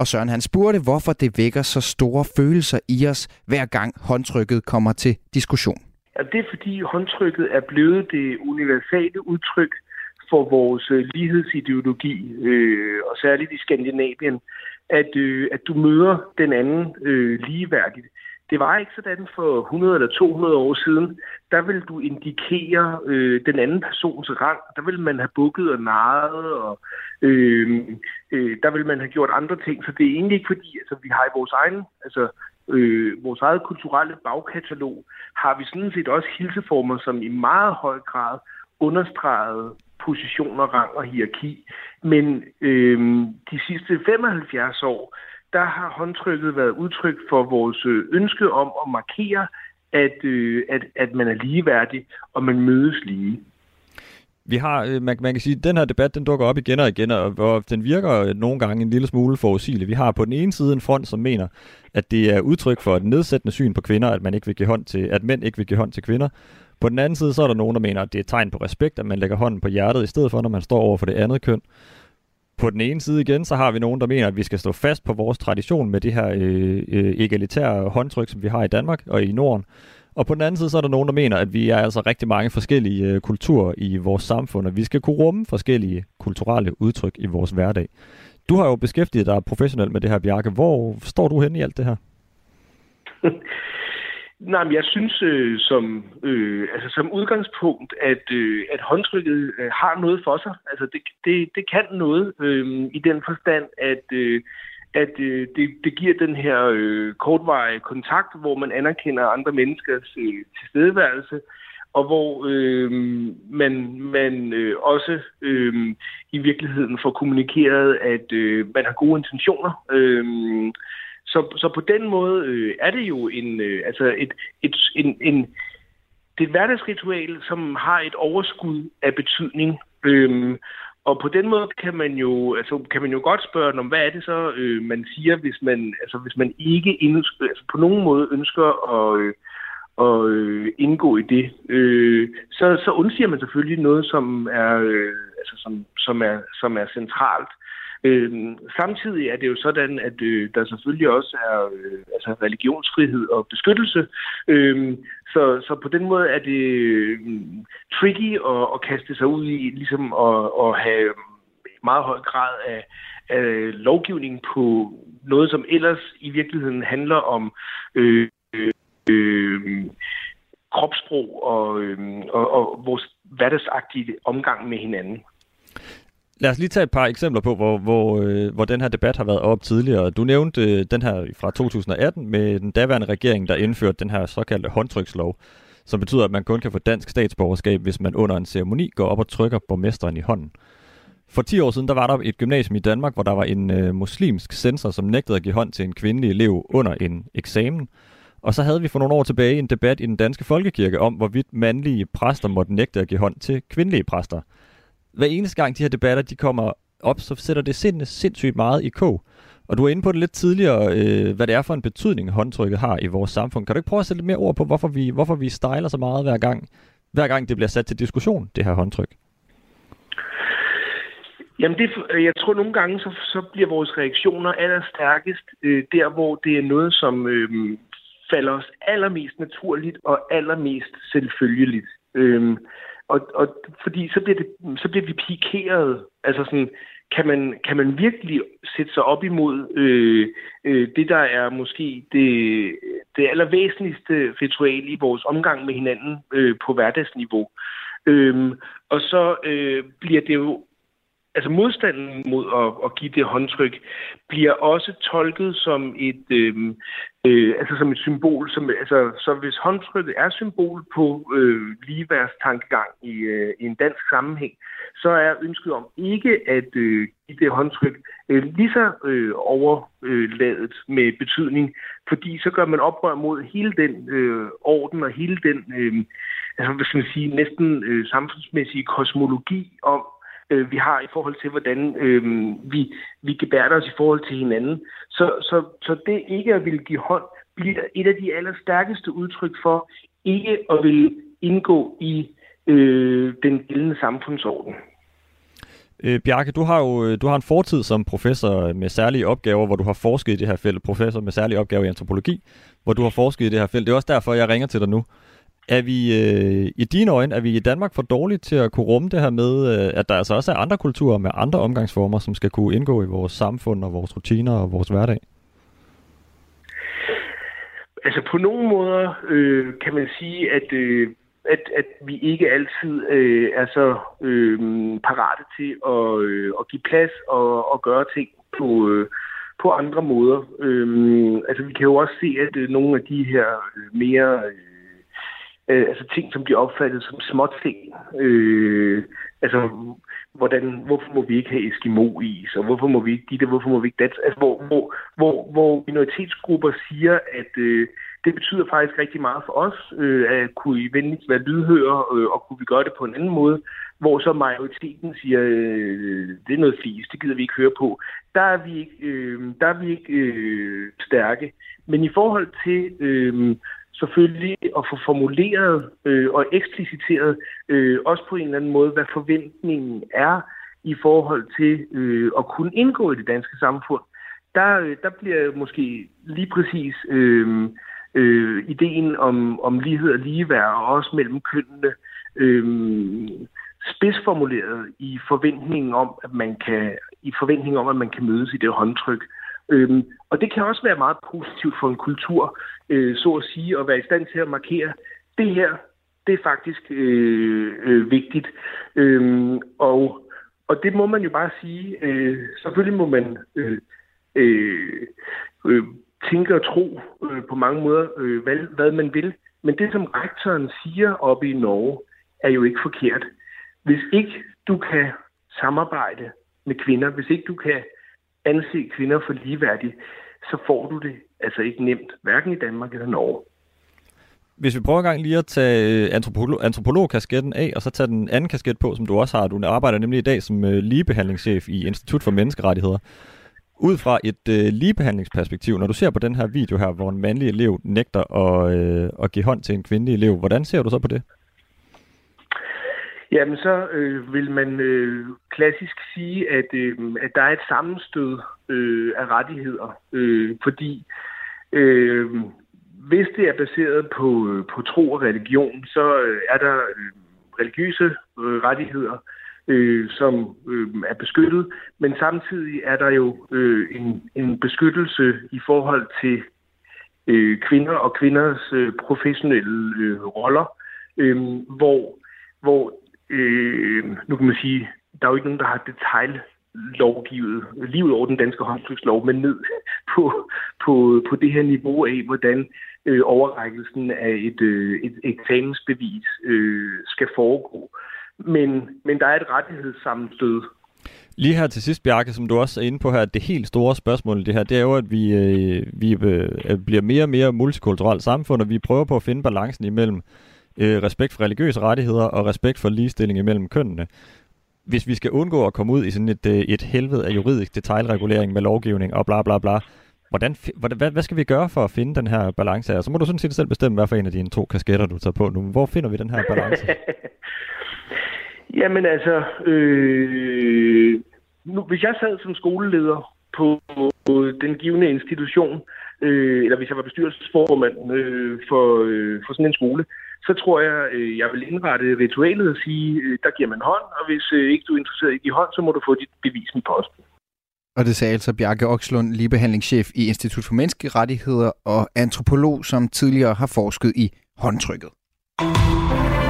Og Søren han spurgte, hvorfor det vækker så store følelser i os, hver gang håndtrykket kommer til diskussion. Ja, det er fordi håndtrykket er blevet det universale udtryk for vores øh, lighedsideologi, øh, og særligt i Skandinavien, at, øh, at du møder den anden øh, ligeværdigt. Det var ikke sådan for 100 eller 200 år siden. Der vil du indikere øh, den anden persons rang. Der vil man have bukket og narret, og øh, øh, der vil man have gjort andre ting. Så det er egentlig ikke fordi, altså, vi har i vores egen, altså, øh, vores eget kulturelle bagkatalog, har vi sådan set også hilseformer, som i meget høj grad understregede positioner, rang og hierarki. Men øh, de sidste 75 år, der har håndtrykket været udtryk for vores øh, ønske om at markere, at, øh, at, at man er ligeværdig, og man mødes lige. Vi har, øh, man, man kan sige, at den her debat, den dukker op igen og igen, og hvor den virker øh, nogle gange en lille smule forudsigelig. Vi har på den ene side en front, som mener, at det er udtryk for et nedsættende syn på kvinder, at man ikke vil give hånd til, at mænd ikke vil give hånd til kvinder. På den anden side, så er der nogen, der mener, at det er et tegn på respekt, at man lægger hånden på hjertet, i stedet for, når man står over for det andet køn. På den ene side igen, så har vi nogen, der mener, at vi skal stå fast på vores tradition med det her øh, øh, egalitære håndtryk, som vi har i Danmark og i Norden. Og på den anden side, så er der nogen, der mener, at vi er altså rigtig mange forskellige øh, kulturer i vores samfund, og vi skal kunne rumme forskellige kulturelle udtryk i vores hverdag. Du har jo beskæftiget dig professionelt med det her, Bjarke. Hvor står du hen i alt det her? Nej, men jeg synes øh, som, øh, altså, som udgangspunkt, at, øh, at håndtrykket øh, har noget for sig. Altså det, det, det kan noget øh, i den forstand, at, øh, at øh, det, det giver den her øh, kortvarige kontakt, hvor man anerkender andre menneskers øh, tilstedeværelse, og hvor øh, man, man øh, også øh, i virkeligheden får kommunikeret, at øh, man har gode intentioner. Øh, så, så på den måde øh, er det jo en, øh, altså et, et, en, en, det er et hverdagsritual, som har et overskud af betydning. Øhm, og på den måde kan man jo, altså, kan man jo godt spørge, om hvad er det så, øh, man siger, hvis man, altså, hvis man ikke ønsker, altså, på nogen måde ønsker at, øh, at øh, indgå i det. Øh, så, så undsiger man selvfølgelig noget, som er, øh, altså, som, som er, som er centralt. Øh, samtidig er det jo sådan, at øh, der selvfølgelig også er øh, altså religionsfrihed og beskyttelse. Øh, så, så på den måde er det øh, tricky at, at kaste sig ud i ligesom at, at have meget høj grad af, af lovgivning på noget, som ellers i virkeligheden handler om øh, øh, kropssprog og, øh, og, og vores hverdagsagtige omgang med hinanden. Lad os lige tage et par eksempler på, hvor, hvor, øh, hvor den her debat har været op tidligere. Du nævnte øh, den her fra 2018 med den daværende regering, der indførte den her såkaldte håndtrykslov, som betyder, at man kun kan få dansk statsborgerskab, hvis man under en ceremoni går op og trykker borgmesteren i hånden. For 10 år siden, der var der et gymnasium i Danmark, hvor der var en øh, muslimsk censor, som nægtede at give hånd til en kvindelig elev under en eksamen. Og så havde vi for nogle år tilbage en debat i den danske folkekirke om, hvorvidt mandlige præster måtte nægte at give hånd til kvindelige præster – hver eneste gang de her debatter de kommer op, så sætter det sind, sindssygt meget i kog. Og du er inde på det lidt tidligere, øh, hvad det er for en betydning, håndtrykket har i vores samfund. Kan du ikke prøve at sætte lidt mere ord på, hvorfor vi, hvorfor vi stejler så meget hver gang, hver gang det bliver sat til diskussion, det her håndtryk? Jamen, det, jeg tror nogle gange, så, så bliver vores reaktioner allerstærkest øh, der, hvor det er noget, som øh, falder os allermest naturligt og allermest selvfølgeligt. Øh, og, og fordi så bliver, det, så bliver vi pikeret. Altså sådan, kan man, kan man virkelig sætte sig op imod øh, øh, det, der er måske det, det allervæsentligste ritual i vores omgang med hinanden øh, på hverdagsniveau. Øhm, og så øh, bliver det jo altså modstanden mod at, at give det håndtryk bliver også tolket som et øh, øh, altså som et symbol som altså så hvis håndtrykket er symbol på øh, ligeværdstankegang i, øh, i en dansk sammenhæng så er ønsket om ikke at øh, give det håndtryk øh, lige så øh, overladet med betydning fordi så gør man oprør mod hele den øh, orden og hele den øh, altså hvad skal man sige næsten øh, samfundsmæssige kosmologi om øh, vi har i forhold til, hvordan øh, vi, vi gebærder os i forhold til hinanden. Så, så, så det ikke at ville give hånd, bliver et af de allerstærkeste udtryk for ikke at ville indgå i øh, den gældende samfundsorden. Øh, Bjarke, du har jo øh, du har en fortid som professor med særlige opgaver, hvor du har forsket i det her felt, professor med særlige opgaver i antropologi, hvor du har forsket i det her felt. Det er også derfor, jeg ringer til dig nu. Er vi øh, i dine øjne, er vi i Danmark for dårligt til at kunne rumme det her med, øh, at der altså også er andre kulturer med andre omgangsformer, som skal kunne indgå i vores samfund og vores rutiner og vores hverdag? Altså på nogle måder øh, kan man sige, at, øh, at, at vi ikke altid øh, er så øh, parate til at, øh, at give plads og, og gøre ting på, øh, på andre måder. Øh, altså vi kan jo også se, at øh, nogle af de her øh, mere... Øh, øh, altså ting, som de opfattede som småt ting. Øh, altså, hvordan, hvorfor må vi ikke have Eskimo-is, og hvorfor må vi ikke dit, hvorfor må vi ikke dat? Altså, hvor, hvor, hvor, hvor minoritetsgrupper siger, at øh, det betyder faktisk rigtig meget for os, øh, at kunne I venligst være lydhøre, øh, og kunne vi gøre det på en anden måde, hvor så majoriteten siger, øh, det er noget fis, det gider vi ikke høre på. Der er vi ikke, øh, der er vi ikke øh, stærke. Men i forhold til øh, selvfølgelig at få formuleret øh, og ekspliciteret øh, også på en eller anden måde, hvad forventningen er i forhold til øh, at kunne indgå i det danske samfund. Der, øh, der bliver måske lige præcis øh, øh, ideen om, om lighed og ligeværd, og også mellem kønnene, øh, spidsformuleret i forventningen om, at man kan i forventning om, at man kan mødes i det håndtryk. Øhm, og det kan også være meget positivt for en kultur, øh, så at sige, at være i stand til at markere, det her, det er faktisk øh, øh, vigtigt. Øhm, og, og det må man jo bare sige. Øh, selvfølgelig må man øh, øh, øh, tænke og tro øh, på mange måder, øh, hvad, hvad man vil. Men det, som rektoren siger oppe i Norge, er jo ikke forkert. Hvis ikke du kan samarbejde med kvinder, hvis ikke du kan anse kvinder for ligeværdige, så får du det altså ikke nemt, hverken i Danmark eller Norge. Hvis vi prøver en gang lige at tage øh, antropolog, antropologkasketten af, og så tage den anden kasket på, som du også har. Du arbejder nemlig i dag som øh, ligebehandlingschef i Institut for Menneskerettigheder. Ud fra et øh, ligebehandlingsperspektiv, når du ser på den her video her, hvor en mandlig elev nægter at, øh, at give hånd til en kvindelig elev, hvordan ser du så på det? Jamen, så øh, vil man øh, klassisk sige, at, øh, at der er et sammenstød øh, af rettigheder, øh, fordi øh, hvis det er baseret på, øh, på tro og religion, så øh, er der øh, religiøse øh, rettigheder, øh, som øh, er beskyttet, men samtidig er der jo øh, en, en beskyttelse i forhold til øh, kvinder og kvinders øh, professionelle øh, roller, øh, hvor, hvor øh, nu kan man sige, der er jo ikke nogen, der har detail lovgivet livet over den danske håndtrykslov, men ned på, på, på det her niveau af, hvordan øh, overrækkelsen af et, øh, et eksamensbevis øh, skal foregå. Men, men der er et rettighedssammenstød. Lige her til sidst, Bjarke, som du også er inde på her, det helt store spørgsmål det her, det er jo, at vi, øh, vi øh, bliver mere og mere multikulturelt samfund, og vi prøver på at finde balancen imellem øh, respekt for religiøse rettigheder og respekt for ligestilling imellem kønnene. Hvis vi skal undgå at komme ud i sådan et, øh, et helvede af juridisk detaljregulering med lovgivning og bla bla bla, hvordan, hvad, hvad skal vi gøre for at finde den her balance her? Så må du sådan set selv bestemme, hvad for en af dine to kasketter, du tager på nu. Hvor finder vi den her balance? Jamen altså, øh, nu, hvis jeg sad som skoleleder på, på den givende institution, øh, eller hvis jeg var bestyrelsesformand øh, for, øh, for sådan en skole, så tror jeg, øh, jeg vil indrette ritualet og sige, øh, der giver man hånd, og hvis øh, ikke du er interesseret i at give hånd, så må du få dit bevis med posten. Og det sagde altså Bjarke Okslund, ligebehandlingschef i Institut for Menneskerettigheder og antropolog, som tidligere har forsket i håndtrykket.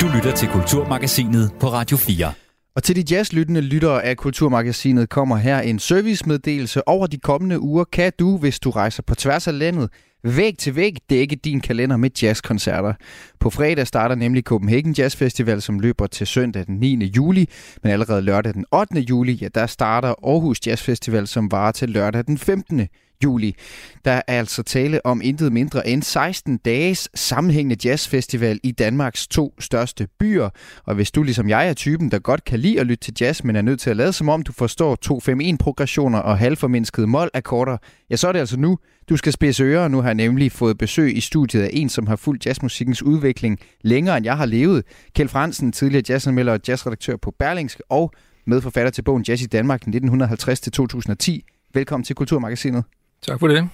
Du lytter til Kulturmagasinet på Radio 4. Og til de jazzlyttende lyttere af Kulturmagasinet kommer her en servicemeddelelse. Over de kommende uger kan du, hvis du rejser på tværs af landet, væg til væg dække din kalender med jazzkoncerter. På fredag starter nemlig Copenhagen Jazz Festival, som løber til søndag den 9. juli, men allerede lørdag den 8. juli, ja, der starter Aarhus Jazz Festival, som varer til lørdag den 15 juli. Der er altså tale om intet mindre end 16 dages sammenhængende jazzfestival i Danmarks to største byer. Og hvis du ligesom jeg er typen, der godt kan lide at lytte til jazz, men er nødt til at lade som om du forstår 2-5-1-progressioner og halvformindskede mål-akkorder, ja, så er det altså nu, du skal spidse ører. Nu har jeg nemlig fået besøg i studiet af en, som har fulgt jazzmusikkens udvikling længere end jeg har levet. Kjeld Fransen, tidligere jazzanmelder og jazzredaktør på Berlingske, og medforfatter til bogen Jazz i Danmark 1950-2010. Velkommen til Kulturmagasinet. Tak for det.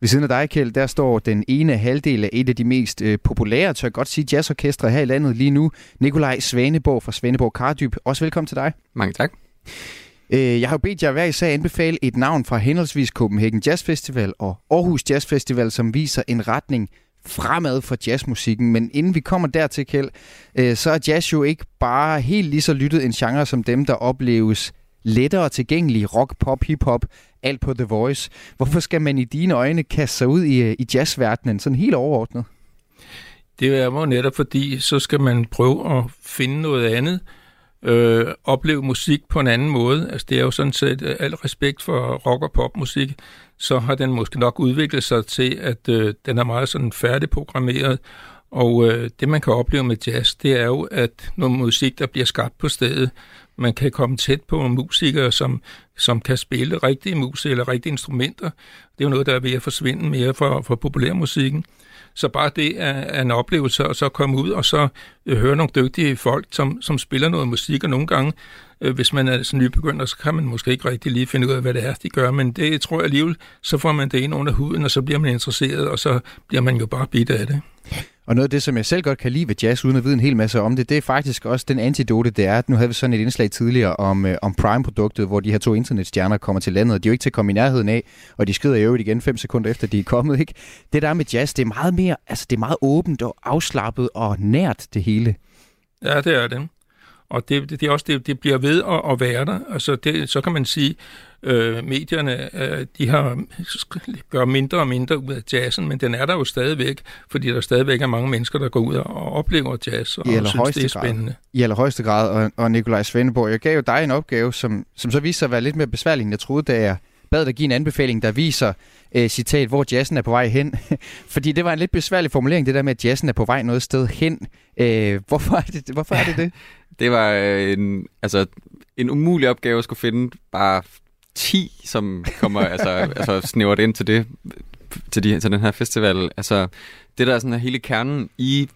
Ved siden af dig, Kjeld, der står den ene halvdel af et af de mest øh, populære, tør jeg godt sige, jazzorkestre her i landet lige nu. Nikolaj Svaneborg fra Svaneborg Kardyb. Også velkommen til dig. Mange tak. Øh, jeg har jo bedt jer hver især anbefale et navn fra henholdsvis Copenhagen Jazz Festival og Aarhus Jazz Festival, som viser en retning fremad for jazzmusikken. Men inden vi kommer dertil, Kjeld, øh, så er jazz jo ikke bare helt lige så lyttet en genre som dem, der opleves lettere tilgængelige rock, pop, hip-hop, alt på The Voice. Hvorfor skal man i dine øjne kaste sig ud i, øh, i jazzverdenen sådan helt overordnet? Det er jo netop fordi, så skal man prøve at finde noget andet, øh, opleve musik på en anden måde. Altså det er jo sådan set, øh, al respekt for rock- og popmusik, så har den måske nok udviklet sig til, at øh, den er meget sådan færdigprogrammeret, og øh, det man kan opleve med jazz, det er jo, at noget musik, der bliver skabt på stedet, man kan komme tæt på musikere, som, som kan spille rigtige mus eller rigtige instrumenter. Det er jo noget, der er ved at forsvinde mere fra, fra populærmusikken. Så bare det er, er en oplevelse, og så komme ud og så øh, høre nogle dygtige folk, som, som spiller noget musik, og nogle gange, øh, hvis man er sådan nybegynder, så kan man måske ikke rigtig lige finde ud af, hvad det er, de gør, men det tror jeg alligevel, så får man det ind under huden, og så bliver man interesseret, og så bliver man jo bare bidt af det. Og noget af det, som jeg selv godt kan lide ved jazz, uden at vide en hel masse om det, det er faktisk også den antidote, det er, at nu havde vi sådan et indslag tidligere om, øh, om Prime-produktet, hvor de her to internetstjerner kommer til landet, og de er jo ikke til at komme i nærheden af, og de skrider øvrigt igen fem sekunder efter, de er kommet. Ikke? Det der med jazz, det er meget mere, altså det er meget åbent og afslappet og nært det hele. Ja, det er det. Og det, det, det også det, det bliver ved at, at være der. Altså det, så kan man sige, øh, medierne øh, de har gør mindre og mindre ud af jazzen, men den er der jo stadigvæk, fordi der stadigvæk er mange mennesker, der går ud og oplever jazz og, og synes, det er spændende. Grad. I allerhøjeste grad. Og, og Nikolaj Svendeborg, jeg gav jo dig en opgave, som, som så viste sig at være lidt mere besværlig, end jeg troede, da jeg bad dig give en anbefaling, der viser, øh, citat, hvor jazzen er på vej hen. Fordi det var en lidt besværlig formulering, det der med, at jazzen er på vej noget sted hen. Øh, hvorfor, er det, hvorfor er det det? Det var en, altså, en umulig opgave at skulle finde bare 10, som kommer altså, altså snævert ind til det til, de, til den her festival. Altså, det der er sådan her hele kernen i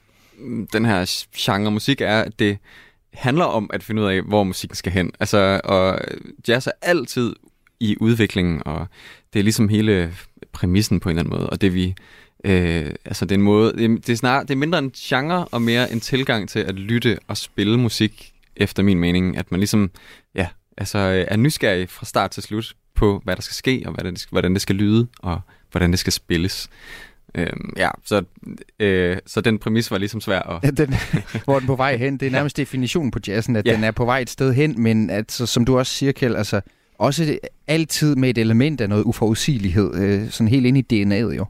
den her genre musik er, at det handler om at finde ud af, hvor musikken skal hen. Altså, og jazz er altid i udviklingen, og det er ligesom hele præmissen på en eller anden måde, og det vi Øh, altså det er en måde, det, er snart, det er mindre en genre og mere en tilgang til at lytte og spille musik, efter min mening. At man ligesom, ja, altså er nysgerrig fra start til slut på, hvad der skal ske, og hvordan det, hvordan det skal lyde, og hvordan det skal spilles. Øhm, ja, så, øh, så den præmis var ligesom svær at... Ja, den, hvor den på vej hen, det er nærmest definitionen på jazzen, at ja. den er på vej et sted hen, men at, så, som du også siger, Kjeld, altså også altid med et element af noget uforudsigelighed, øh, sådan helt ind i DNA'et jo.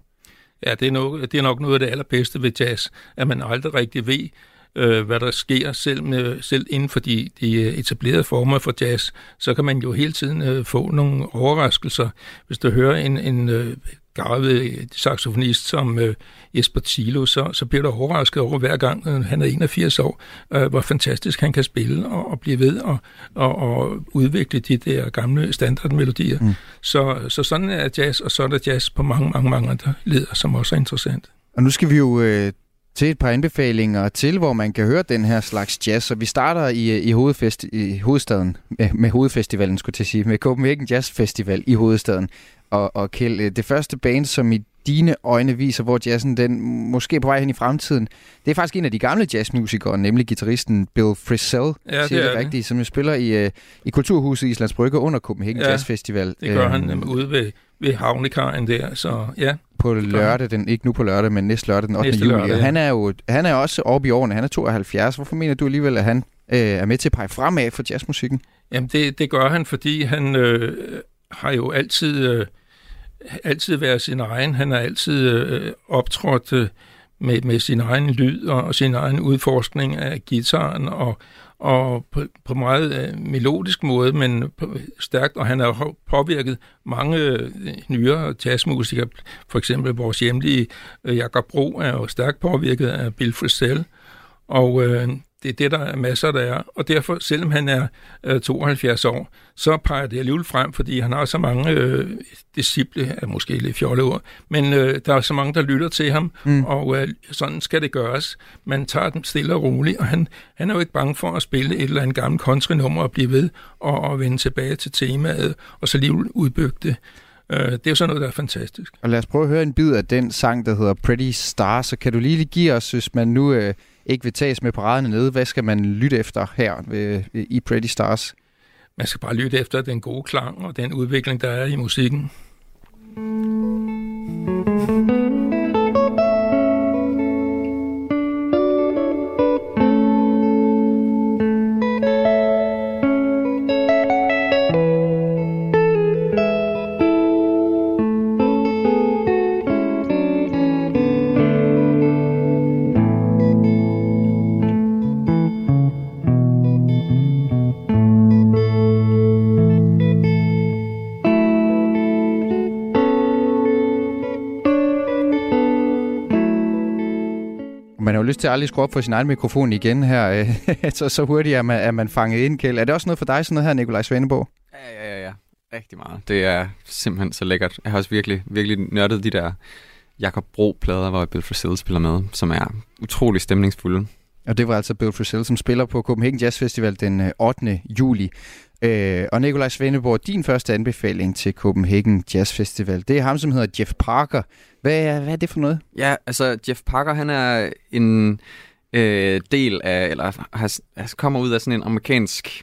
Ja, det er, nok, det er nok noget af det allerbedste ved jazz, at man aldrig rigtig ved, øh, hvad der sker selv, med, selv inden for de, de øh, etablerede former for jazz, så kan man jo hele tiden øh, få nogle overraskelser. Hvis du hører en, en øh, garvet saxofonist som øh, Jesper Tilo, så, så bliver du overrasket over hver gang, øh, han er 81 år, øh, hvor fantastisk han kan spille og, og blive ved og, og, og udvikle de der gamle standardmelodier. Mm. Så, så sådan er jazz, og så er der jazz på mange, mange, mange andre leder, som også er interessant. Og nu skal vi jo øh, til et par anbefalinger til, hvor man kan høre den her slags jazz. Så vi starter i, i, hovedfest, i hovedstaden, med, med hovedfestivalen, skulle jeg sige, med Copenhagen Jazz Festival i hovedstaden. Og, og Kjeld, øh, det første band, som i dine øjne viser, hvor jazzen den måske er på vej hen i fremtiden, det er faktisk en af de gamle jazzmusikere, nemlig gitarristen Bill Frisell, ja, det, siger det, det rigtigt, som jo spiller i, uh, i Kulturhuset i Islands Brygge under Copenhagen ja, Jazz Festival. det gør øhm, han ude ved, ved havnekajen der, så ja. På lørdag, den, ikke nu på lørdag, men næste lørdag, den 8. Næste juli. Lørdag, ja. Han er jo han er også oppe i årene, han er 72. Hvorfor mener du alligevel, at han øh, er med til at pege fremad for jazzmusikken? Jamen det, det gør han, fordi han øh, har jo altid... Øh, altid været sin egen. Han har altid øh, optrådt øh, med, med sin egen lyd og sin egen udforskning af gitaren og, og på, på meget øh, melodisk måde, men på, stærkt, og han har påvirket mange øh, nyere jazzmusikere. For eksempel vores hjemlige øh, Jakob Bro er jo stærkt påvirket af Bill Frisell, og øh, det er det, der er masser, der er. Og derfor, selvom han er øh, 72 år, så peger det alligevel frem, fordi han har så mange øh, disciple, er måske lidt fjolleord, men øh, der er så mange, der lytter til ham, mm. og øh, sådan skal det gøres. Man tager den stille og roligt, og han, han er jo ikke bange for at spille et eller andet gammelt country-nummer og blive ved og, og vende tilbage til temaet, og så alligevel udbygge det. Øh, det er jo sådan noget, der er fantastisk. Og lad os prøve at høre en bid af den sang, der hedder Pretty Star. Så kan du lige give os, hvis man nu øh, ikke vil tages med paraderne nede, hvad skal man lytte efter her ved, i Pretty Stars? Man skal bare lytte efter den gode klang og den udvikling, der er i musikken. Lyst til at aldrig skrue op for sin egen mikrofon igen her, øh, så, så hurtigt er man, er man fanget ind, Kjeld. Er det også noget for dig, sådan noget her, Nikolaj Svaneborg? Ja, ja, ja, ja. Rigtig meget. Det er simpelthen så lækkert. Jeg har også virkelig, virkelig nørdet de der Jakob Bro-plader, hvor Bill Frisell spiller med, som er utrolig stemningsfulde. Og det var altså Bill Frisell, som spiller på Copenhagen Jazz Festival den øh, 8. Juli. Øh, og Nikolaj Svendeborg, din første anbefaling til Copenhagen Jazz Festival, det er ham, som hedder Jeff Parker. Hvad er, hvad er det for noget? Ja, altså Jeff Parker, han er en øh, del af, eller har, altså, kommer ud af sådan en amerikansk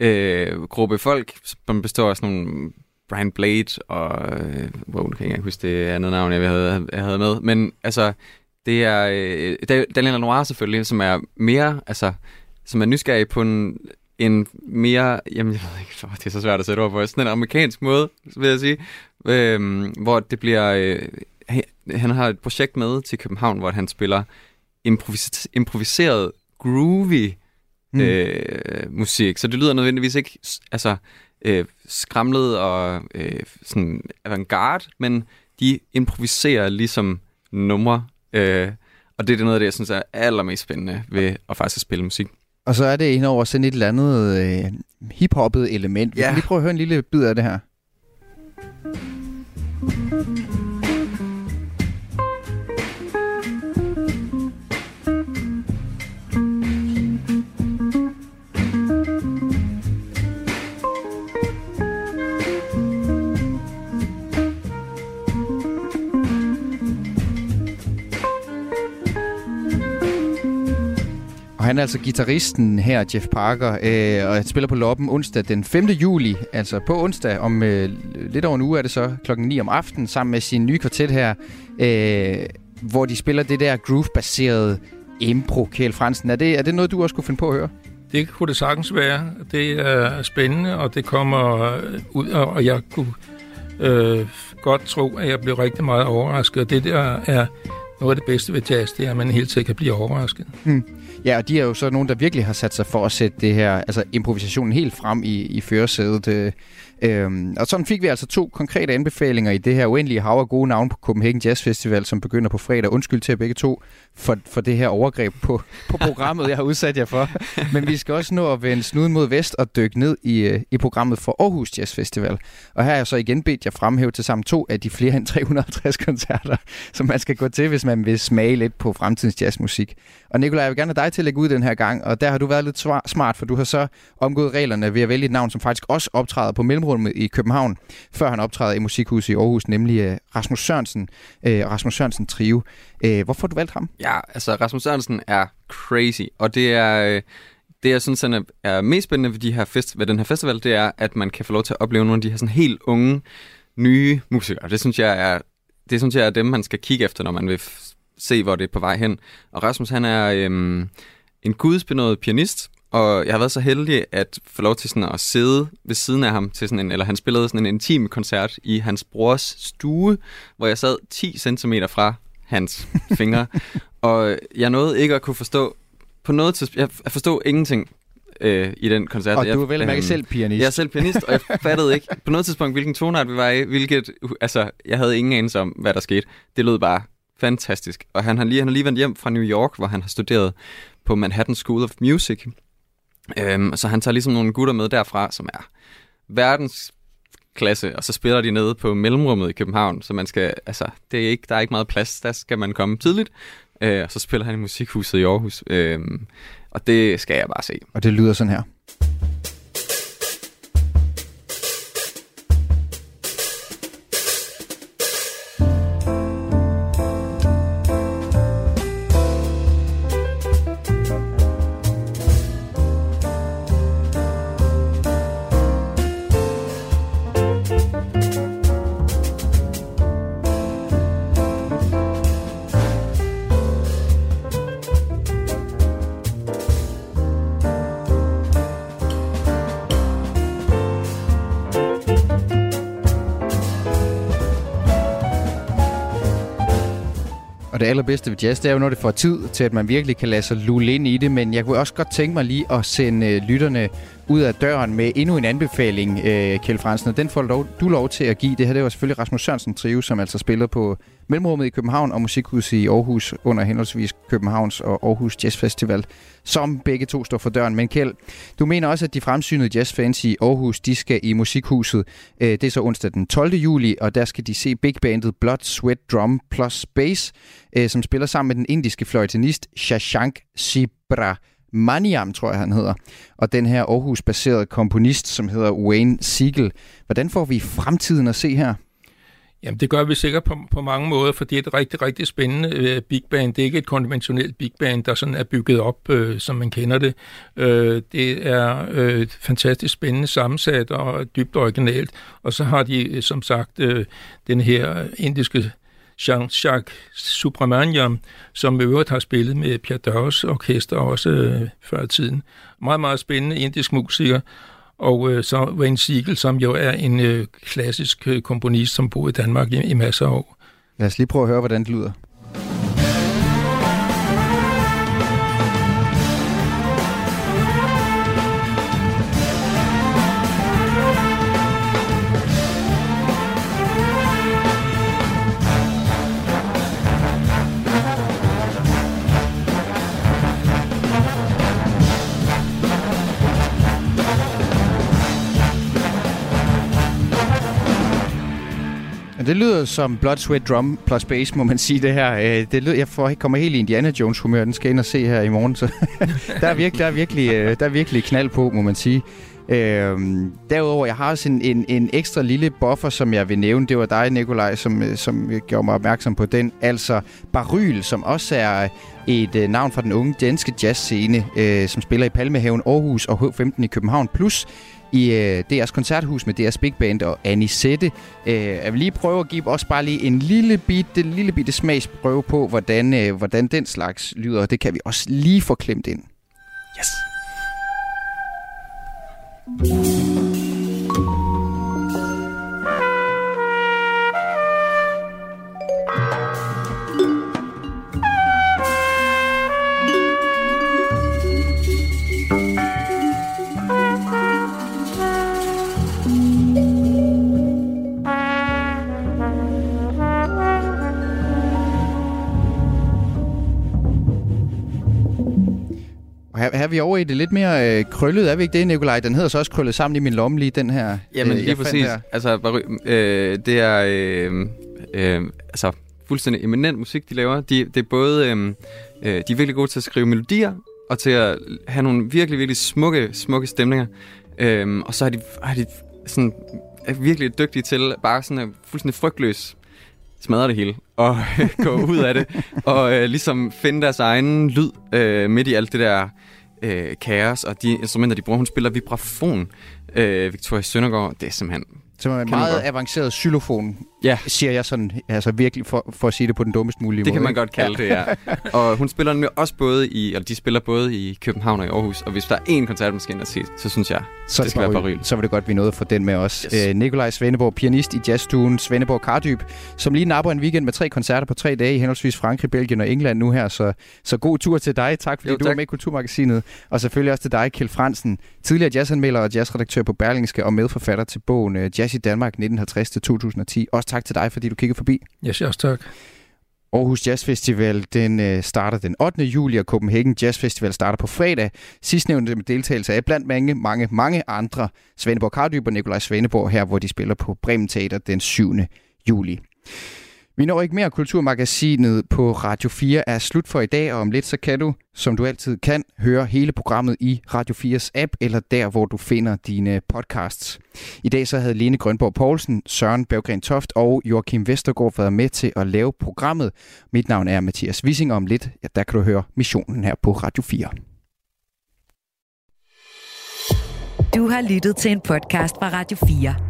øh, gruppe folk, som består af sådan nogle Brian Blade og, øh, wow, nu kan jeg ikke huske det andet navn, jeg havde, jeg havde med, men altså, det er øh, Daniel Lanois selvfølgelig, som er mere, altså, som er nysgerrig på en, en mere, jamen jeg ved ikke, det er så svært at sætte ord på, sådan en amerikansk måde, vil jeg sige, øh, hvor det bliver, øh, han har et projekt med til København, hvor han spiller improvis- improviseret groovy mm. øh, musik, så det lyder nødvendigvis ikke altså, øh, skramlet og øh, sådan avantgarde, men de improviserer ligesom numre, øh, og det er noget af det, jeg synes er allermest spændende ved at faktisk spille musik. Og så er det ind over sådan et eller andet øh, hiphoppet element. Vi ja. kan lige prøve at høre en lille bid af det her. Han er altså gitarristen her, Jeff Parker, øh, og han spiller på Loppen onsdag den 5. juli, altså på onsdag om øh, lidt over en uge er det så klokken 9 om aftenen, sammen med sin nye kvartet her, øh, hvor de spiller det der groove-baserede impro, Kjell Fransen. Er det, er det noget, du også kunne finde på at høre? Det kunne det sagtens være. Det er spændende, og det kommer ud, og jeg kunne øh, godt tro, at jeg blev rigtig meget overrasket. Og det der er noget af det bedste ved jazz, det er, at man helt sikkert kan blive overrasket. Hmm. Ja, og de er jo så nogen, der virkelig har sat sig for at sætte det her, altså improvisationen helt frem i, i førersædet. Øh, Øhm, og sådan fik vi altså to konkrete anbefalinger i det her uendelige hav af gode navn på Copenhagen Jazz Festival, som begynder på fredag. Undskyld til jer begge to for, for det her overgreb på, på programmet, jeg har udsat jer for. Men vi skal også nå at vende snuden mod vest og dykke ned i, øh, i programmet for Aarhus Jazz Festival. Og her er jeg så igen bedt jer fremhæve til sammen to af de flere end 350 koncerter, som man skal gå til, hvis man vil smage lidt på fremtidens jazzmusik. Og Nikolaj, jeg vil gerne have dig til at lægge ud den her gang, og der har du været lidt smart, for du har så omgået reglerne ved at vælge et navn, som faktisk også optræder på mellemrummet i København, før han optræder i Musikhuset i Aarhus, nemlig øh, Rasmus Sørensen, øh, Rasmus Sørensen Trio. Øh, hvorfor har du valgt ham? Ja, altså Rasmus Sørensen er crazy, og det er... Øh, det, jeg synes er, er mest spændende ved, de her fest, ved den her festival, det er, at man kan få lov til at opleve nogle af de her sådan helt unge, nye musikere. Det synes jeg er, det synes jeg er dem, man skal kigge efter, når man vil se, hvor det er på vej hen. Og Rasmus, han er øhm, en gudsbenået pianist, og jeg har været så heldig at få lov til sådan at sidde ved siden af ham til sådan en, eller han spillede sådan en intim koncert i hans brors stue, hvor jeg sad 10 cm fra hans fingre. og jeg nåede ikke at kunne forstå på noget tidspunkt, jeg forstod ingenting øh, i den koncert. Og du er vel jeg, øh, selv pianist. Jeg er selv pianist, og jeg fattede ikke på noget tidspunkt, hvilken tonart vi var i, hvilket, altså, jeg havde ingen anelse om, hvad der skete. Det lød bare fantastisk. Og han har lige, han har lige vendt hjem fra New York, hvor han har studeret på Manhattan School of Music. Øhm, så han tager ligesom nogle gutter med derfra, som er verdensklasse, og så spiller de nede på mellemrummet i København, så man skal, altså, det er ikke, der er ikke meget plads, der skal man komme tidligt, øh, og så spiller han i Musikhuset i Aarhus, øh, og det skal jeg bare se. Og det lyder sådan her. Og det allerbedste ved jazz, det er jo, når det får tid til, at man virkelig kan lade sig lulle ind i det. Men jeg kunne også godt tænke mig lige at sende øh, lytterne ud af døren med endnu en anbefaling, øh, Kjeld Fransen. Og den får lov, du lov til at give. Det her det var selvfølgelig Rasmus Sørensen Trio, som altså spiller på Mellemrummet i København og Musikhuset i Aarhus under henholdsvis Københavns og Aarhus Jazz Festival, som begge to står for døren. Men Kjeld, du mener også, at de fremsynede jazzfans i Aarhus, de skal i Musikhuset. Øh, det er så onsdag den 12. juli, og der skal de se big bandet Blood, Sweat, Drum plus Bass, øh, som spiller sammen med den indiske fløjtenist Shashank Sibra. Maniam, tror jeg, han hedder. Og den her Aarhus-baserede komponist, som hedder Wayne Siegel. Hvordan får vi fremtiden at se her? Jamen, det gør vi sikkert på, på mange måder, for det er et rigtig, rigtig spændende øh, big band. Det er ikke et konventionelt big band, der sådan er bygget op, øh, som man kender det. Øh, det er øh, fantastisk spændende sammensat og dybt originalt. Og så har de, øh, som sagt, øh, den her indiske Jean-Jacques Subramaniam, som i øvrigt har spillet med Pierre Daus orkester også øh, før i tiden. Meget, meget spændende indisk musiker. Og øh, så Wayne Siegel, som jo er en øh, klassisk øh, komponist, som boede i Danmark i, i masser af år. Lad os lige prøve at høre, hvordan det lyder. Det lyder som Blood, Sweat, Drum plus Bass, må man sige det her. Øh, Det lyder, jeg får, kommer helt i Indiana Jones humør. Den skal jeg ind og se her i morgen. Så der, er virkelig, der, er virkelig, øh, der er virkelig knald på, må man sige. Øhm, derudover, jeg har også en, en, en ekstra lille buffer, som jeg vil nævne. Det var dig, Nikolaj, som, øh, som gjorde mig opmærksom på den. Altså Baryl, som også er et øh, navn fra den unge danske jazzscene, øh, som spiller i Palmehaven Aarhus og H15 i København. Plus i øh, DR's koncerthus med DR's Big Band og Anisette. Øh, jeg vil lige prøve at give os bare lige en lille bitte, lille bitte smagsprøve på, hvordan, øh, hvordan den slags lyder. Det kan vi også lige få klemt ind. Yes. Og her, her er vi over i det lidt mere øh, krøllet, er vi ikke det, Nikolaj? Den hedder så også krøllet sammen i min lomme lige, den her. Jamen øh, lige præcis. her. Altså, øh, det er øh, øh, altså, fuldstændig eminent musik, de laver. De, det er både, øh, øh, de er virkelig gode til at skrive melodier, og til at have nogle virkelig, virkelig smukke, smukke stemninger. Øh, og så har de, har de sådan, er virkelig dygtige til bare sådan at fuldstændig frygtløs smadre det hele og gå ud af det og øh, ligesom finde deres egen lyd øh, midt i alt det der øh, kaos og de instrumenter, de bruger. Hun spiller vibrafon, øh, Victoria Søndergaard. Det er simpelthen... Som er en meget avanceret xylofon, ja. siger jeg sådan, altså virkelig for, for at sige det på den dummest mulige Det måde. kan man ikke? godt kalde det, ja. Og hun spiller nemlig også både i, og de spiller både i København og i Aarhus. Og hvis der er én koncert, man skal ind og se, så synes jeg, Så, det skal være Baryl. så var det godt, vi nåede at få den med os. Yes. Øh, Nikolaj Svendeborg, pianist i jazzstuen Svendeborg Kardyb, som lige napper en weekend med tre koncerter på tre dage i henholdsvis Frankrig, Belgien og England nu her. Så, så god tur til dig. Tak fordi Jo, du var tak. med i Kulturmagasinet. Og selvfølgelig også til dig, Kjeld Fransen, tidligere jazzanmelder og jazzredaktør på Berlingske og medforfatter til bogen øh, Jazz i Danmark 1950-2010. Også tak til dig, fordi du kiggede forbi. Yes, også tak. Aarhus Jazz Festival den øh, starter den 8. juli, og Copenhagen Jazz Festival starter på fredag. Sidstnævnte med deltagelse af blandt mange, mange, mange andre. Svaneborg Kardyb og Nikolaj Svaneborg her, hvor de spiller på Bremen Teater den 7. juli. Vi når ikke mere. Kulturmagasinet på Radio 4 er slut for i dag, og om lidt så kan du, som du altid kan, høre hele programmet i Radio 4's app, eller der, hvor du finder dine podcasts. I dag så havde Lene Grønborg Poulsen, Søren Berggren Toft og Joachim Vestergaard været med til at lave programmet. Mit navn er Mathias Wissing, og om lidt, ja, der kan du høre missionen her på Radio 4. Du har lyttet til en podcast fra Radio 4.